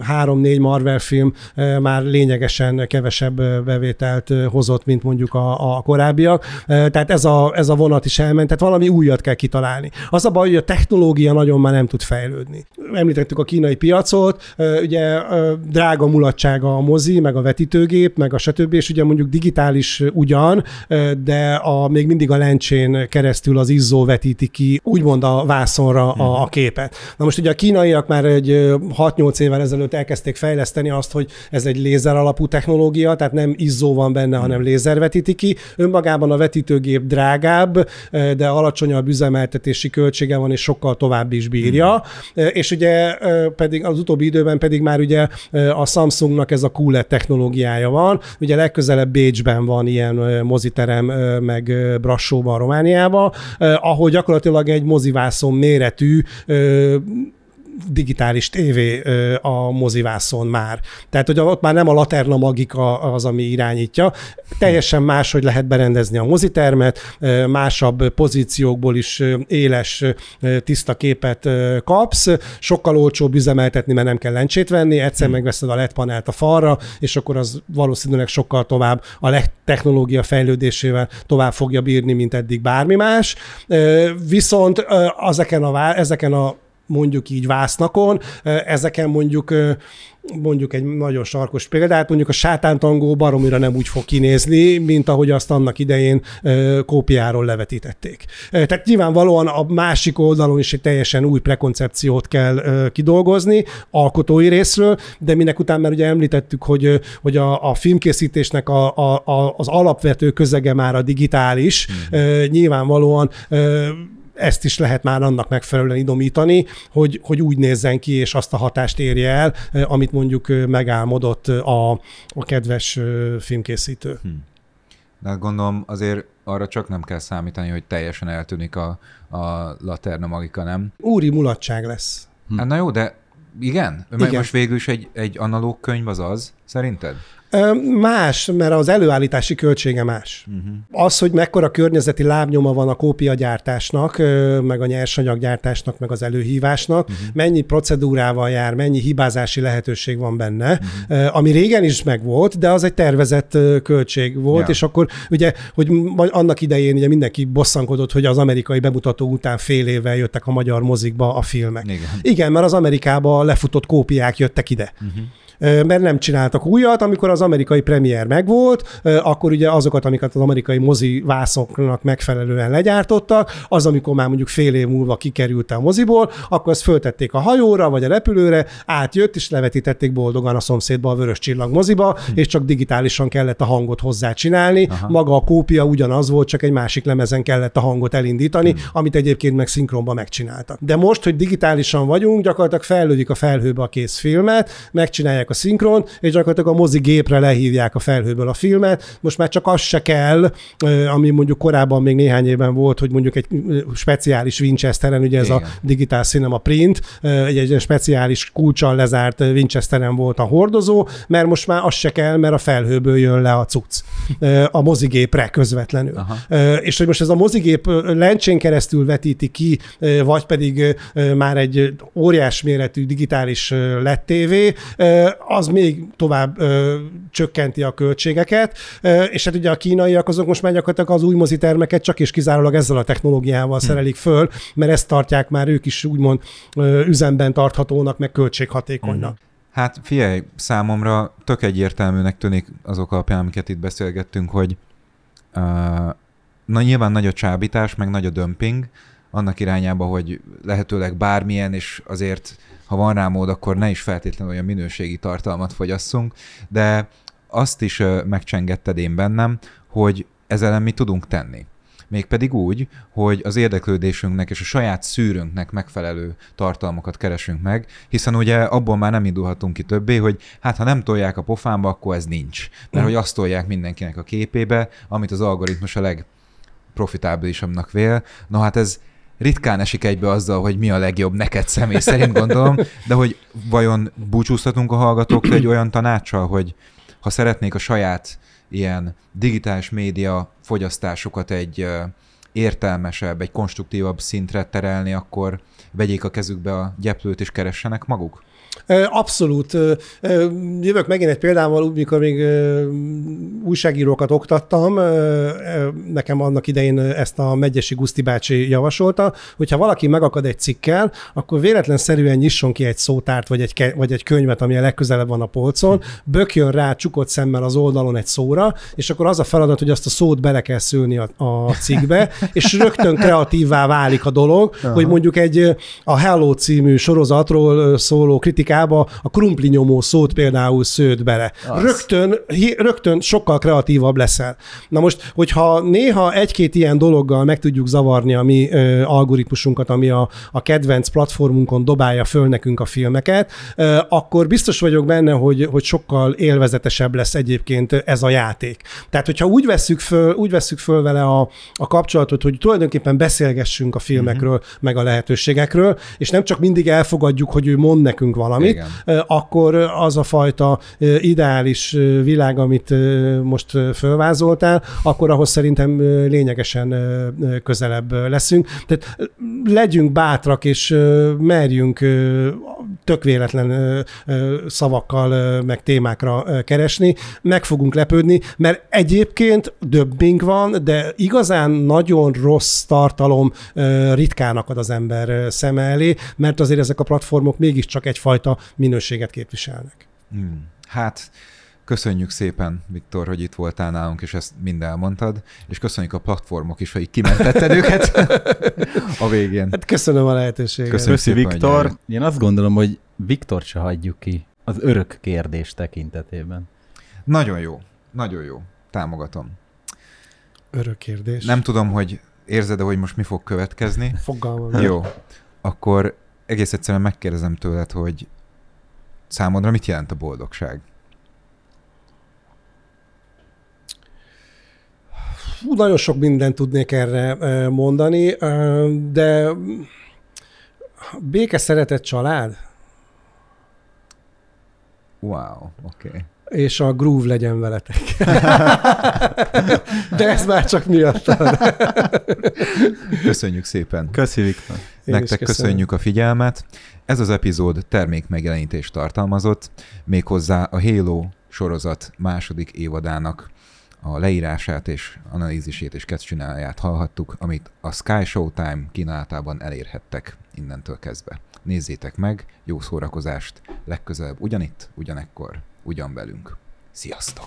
három-négy Marvel film már lényegesen kevesebb bevételt hozott, mint mondjuk a, a korábbiak. Tehát ez a, ez a vonat is elment, tehát valami újat kell kitalálni. Az a baj, hogy a technológia nagyon már nem tud fejlődni. Említettük a kínai piacot, ugye drága mulatsága a mozi, meg a vetítőgép, meg a stb. És ugye mondjuk digitális ugyan, de a, még mindig a lencsén keresztül az izzó vetíti ki úgymond a vászonra a, a képet. Na most ugye a kínaiak már egy ö, 6-8 évvel ezelőtt elkezdték fejleszteni azt, hogy ez egy lézer alapú technológia, tehát nem izzó van benne, hanem lézer vetíti ki. Önmagában a vetítőgép drágább, de alacsonyabb üzemeltetési költsége van, és sokkal tovább is bírja. Ö, És ugye pedig az utóbbi időben pedig már ugye a Samsungnak ez a QLED technológiája van. Ugye legközelebb Bécsben van ilyen moziterem, meg Brassóban, Romániában, ahol gyakorlatilag egy mozivászon méretű ö, digitális tévé a mozivászon már. Tehát, hogy ott már nem a Laterna magika az, ami irányítja. Teljesen más, hogy lehet berendezni a mozitermet, másabb pozíciókból is éles, tiszta képet kapsz, sokkal olcsóbb üzemeltetni, mert nem kell lencsét venni, egyszer megveszed a LED panelt a falra, és akkor az valószínűleg sokkal tovább a technológia fejlődésével tovább fogja bírni, mint eddig bármi más. Viszont ezeken a, ezeken a mondjuk így vásznakon, ezeken mondjuk mondjuk egy nagyon sarkos példát, mondjuk a sátántangó baromira nem úgy fog kinézni, mint ahogy azt annak idején kópiáról levetítették. Tehát nyilvánvalóan a másik oldalon is egy teljesen új prekoncepciót kell kidolgozni, alkotói részről, de minek után már ugye említettük, hogy, hogy a, a filmkészítésnek a, a, a, az alapvető közege már a digitális, mm. nyilvánvalóan ezt is lehet már annak megfelelően idomítani, hogy, hogy úgy nézzen ki, és azt a hatást érje el, amit mondjuk megálmodott a, a kedves filmkészítő. Hm. De hát gondolom azért arra csak nem kell számítani, hogy teljesen eltűnik a, a Laterna Magika, nem? Úri mulatság lesz. Hm. Hát na jó, de igen? igen. Most végül is egy, egy analóg könyv az az, szerinted? Más, mert az előállítási költsége más. Uh-huh. Az, hogy mekkora környezeti lábnyoma van a kópiagyártásnak, meg a nyersanyaggyártásnak, meg az előhívásnak, uh-huh. mennyi procedúrával jár, mennyi hibázási lehetőség van benne, uh-huh. ami régen is megvolt, de az egy tervezett költség volt, ja. és akkor ugye, hogy annak idején ugye mindenki bosszankodott, hogy az amerikai bemutató után fél évvel jöttek a magyar mozikba a filmek. Igen, Igen mert az Amerikába lefutott kópiák jöttek ide. Uh-huh mert nem csináltak újat, amikor az amerikai premier megvolt, akkor ugye azokat, amiket az amerikai mozi vászoknak megfelelően legyártottak, az, amikor már mondjuk fél év múlva kikerült a moziból, akkor azt föltették a hajóra vagy a repülőre, átjött és levetítették boldogan a szomszédba a Vörös Csillag moziba, hm. és csak digitálisan kellett a hangot hozzá csinálni. Aha. Maga a kópia ugyanaz volt, csak egy másik lemezen kellett a hangot elindítani, hm. amit egyébként meg szinkronba megcsináltak. De most, hogy digitálisan vagyunk, gyakorlatilag fejlődik a felhőbe a kész filmet, megcsinálják a szinkron, és gyakorlatilag a mozi gépre lehívják a felhőből a filmet. Most már csak az se kell, ami mondjuk korábban még néhány évben volt, hogy mondjuk egy speciális Winchesteren, ugye ez Igen. a digitál cinema print, egy, egy speciális kulcsal lezárt Winchesteren volt a hordozó, mert most már az se kell, mert a felhőből jön le a cucc a mozigépre közvetlenül. Aha. És hogy most ez a mozigép lencsén keresztül vetíti ki, vagy pedig már egy óriás méretű digitális LED TV, az még tovább ö, csökkenti a költségeket, ö, és hát ugye a kínaiak azok most már gyakorlatilag az új mozitermeket csak és kizárólag ezzel a technológiával hmm. szerelik föl, mert ezt tartják már ők is úgymond ö, üzemben tarthatónak, meg költséghatékonynak. Hmm. Hát figyelj, számomra tök egyértelműnek tűnik azok alapján, amiket itt beszélgettünk, hogy uh, na nyilván nagy a csábítás, meg nagy a dömping, annak irányába, hogy lehetőleg bármilyen, és azért ha van rá mód, akkor ne is feltétlenül olyan minőségi tartalmat fogyasszunk, de azt is megcsengetted én bennem, hogy ezzel mi tudunk tenni. Mégpedig úgy, hogy az érdeklődésünknek és a saját szűrünknek megfelelő tartalmakat keresünk meg, hiszen ugye abból már nem indulhatunk ki többé, hogy hát ha nem tolják a pofámba, akkor ez nincs. Mert mm. hogy azt tolják mindenkinek a képébe, amit az algoritmus a legprofitábilisabbnak vél. No hát ez, ritkán esik egybe azzal, hogy mi a legjobb neked személy szerint gondolom, de hogy vajon búcsúzhatunk a hallgatóktól egy olyan tanácssal, hogy ha szeretnék a saját ilyen digitális média fogyasztásukat egy értelmesebb, egy konstruktívabb szintre terelni, akkor vegyék a kezükbe a gyeplőt és keressenek maguk? Abszolút. Jövök megint egy példával, mikor még újságírókat oktattam, nekem annak idején ezt a Megyesi Guszti bácsi javasolta, hogyha valaki megakad egy cikkel, akkor véletlenszerűen nyisson ki egy szótárt, vagy egy, vagy egy könyvet, ami a legközelebb van a polcon, bökjön rá csukott szemmel az oldalon egy szóra, és akkor az a feladat, hogy azt a szót bele kell szülni a, a cikkbe, és rögtön kreatívvá válik a dolog, Aha. hogy mondjuk egy a Hello című sorozatról szóló kritikát Amerikába a krumpli nyomó szót például szőtt bele. Rögtön, rögtön sokkal kreatívabb leszel. Na most, hogyha néha egy-két ilyen dologgal meg tudjuk zavarni a mi ö, algoritmusunkat, ami a, a kedvenc platformunkon dobálja föl nekünk a filmeket, ö, akkor biztos vagyok benne, hogy, hogy sokkal élvezetesebb lesz egyébként ez a játék. Tehát, hogyha úgy vesszük föl, úgy vesszük föl vele a, a kapcsolatot, hogy tulajdonképpen beszélgessünk a filmekről, uh-huh. meg a lehetőségekről, és nem csak mindig elfogadjuk, hogy ő mond nekünk valamit, valamit, Igen. akkor az a fajta ideális világ, amit most fölvázoltál, akkor ahhoz szerintem lényegesen közelebb leszünk. Tehát legyünk bátrak, és merjünk tök véletlen ö, ö, szavakkal, ö, meg témákra ö, keresni, meg fogunk lepődni, mert egyébként döbbing van, de igazán nagyon rossz tartalom ö, ritkán akad az ember szeme elé, mert azért ezek a platformok mégiscsak egyfajta minőséget képviselnek. Hmm. Hát, köszönjük szépen, Viktor, hogy itt voltál nálunk, és ezt mind elmondtad, és köszönjük a platformok is, hogy kimentetted őket a végén. Hát köszönöm a lehetőséget. Köszönöm. Köszi, szépen, Viktor. Én azt gondolom, hogy Viktor se hagyjuk ki az örök kérdés tekintetében. Nagyon jó, nagyon jó. Támogatom. Örök kérdés. Nem tudom, hogy érzed hogy most mi fog következni. Fogalmam. Jó. Akkor egész egyszerűen megkérdezem tőled, hogy számodra mit jelent a boldogság? Hú, nagyon sok mindent tudnék erre mondani, de béke, szeretett család, Wow, oké. Okay. és a groove legyen veletek. De ez már csak miattad. Köszönjük szépen. Is Nektek köszönjük a figyelmet. Ez az epizód termék megjelenítést tartalmazott, méghozzá a Halo sorozat második évadának a leírását és analízisét és catchináljáját hallhattuk, amit a Sky Showtime kínálatában elérhettek innentől kezdve. Nézzétek meg, jó szórakozást, legközelebb ugyanitt, ugyanekkor, ugyan velünk. Sziasztok!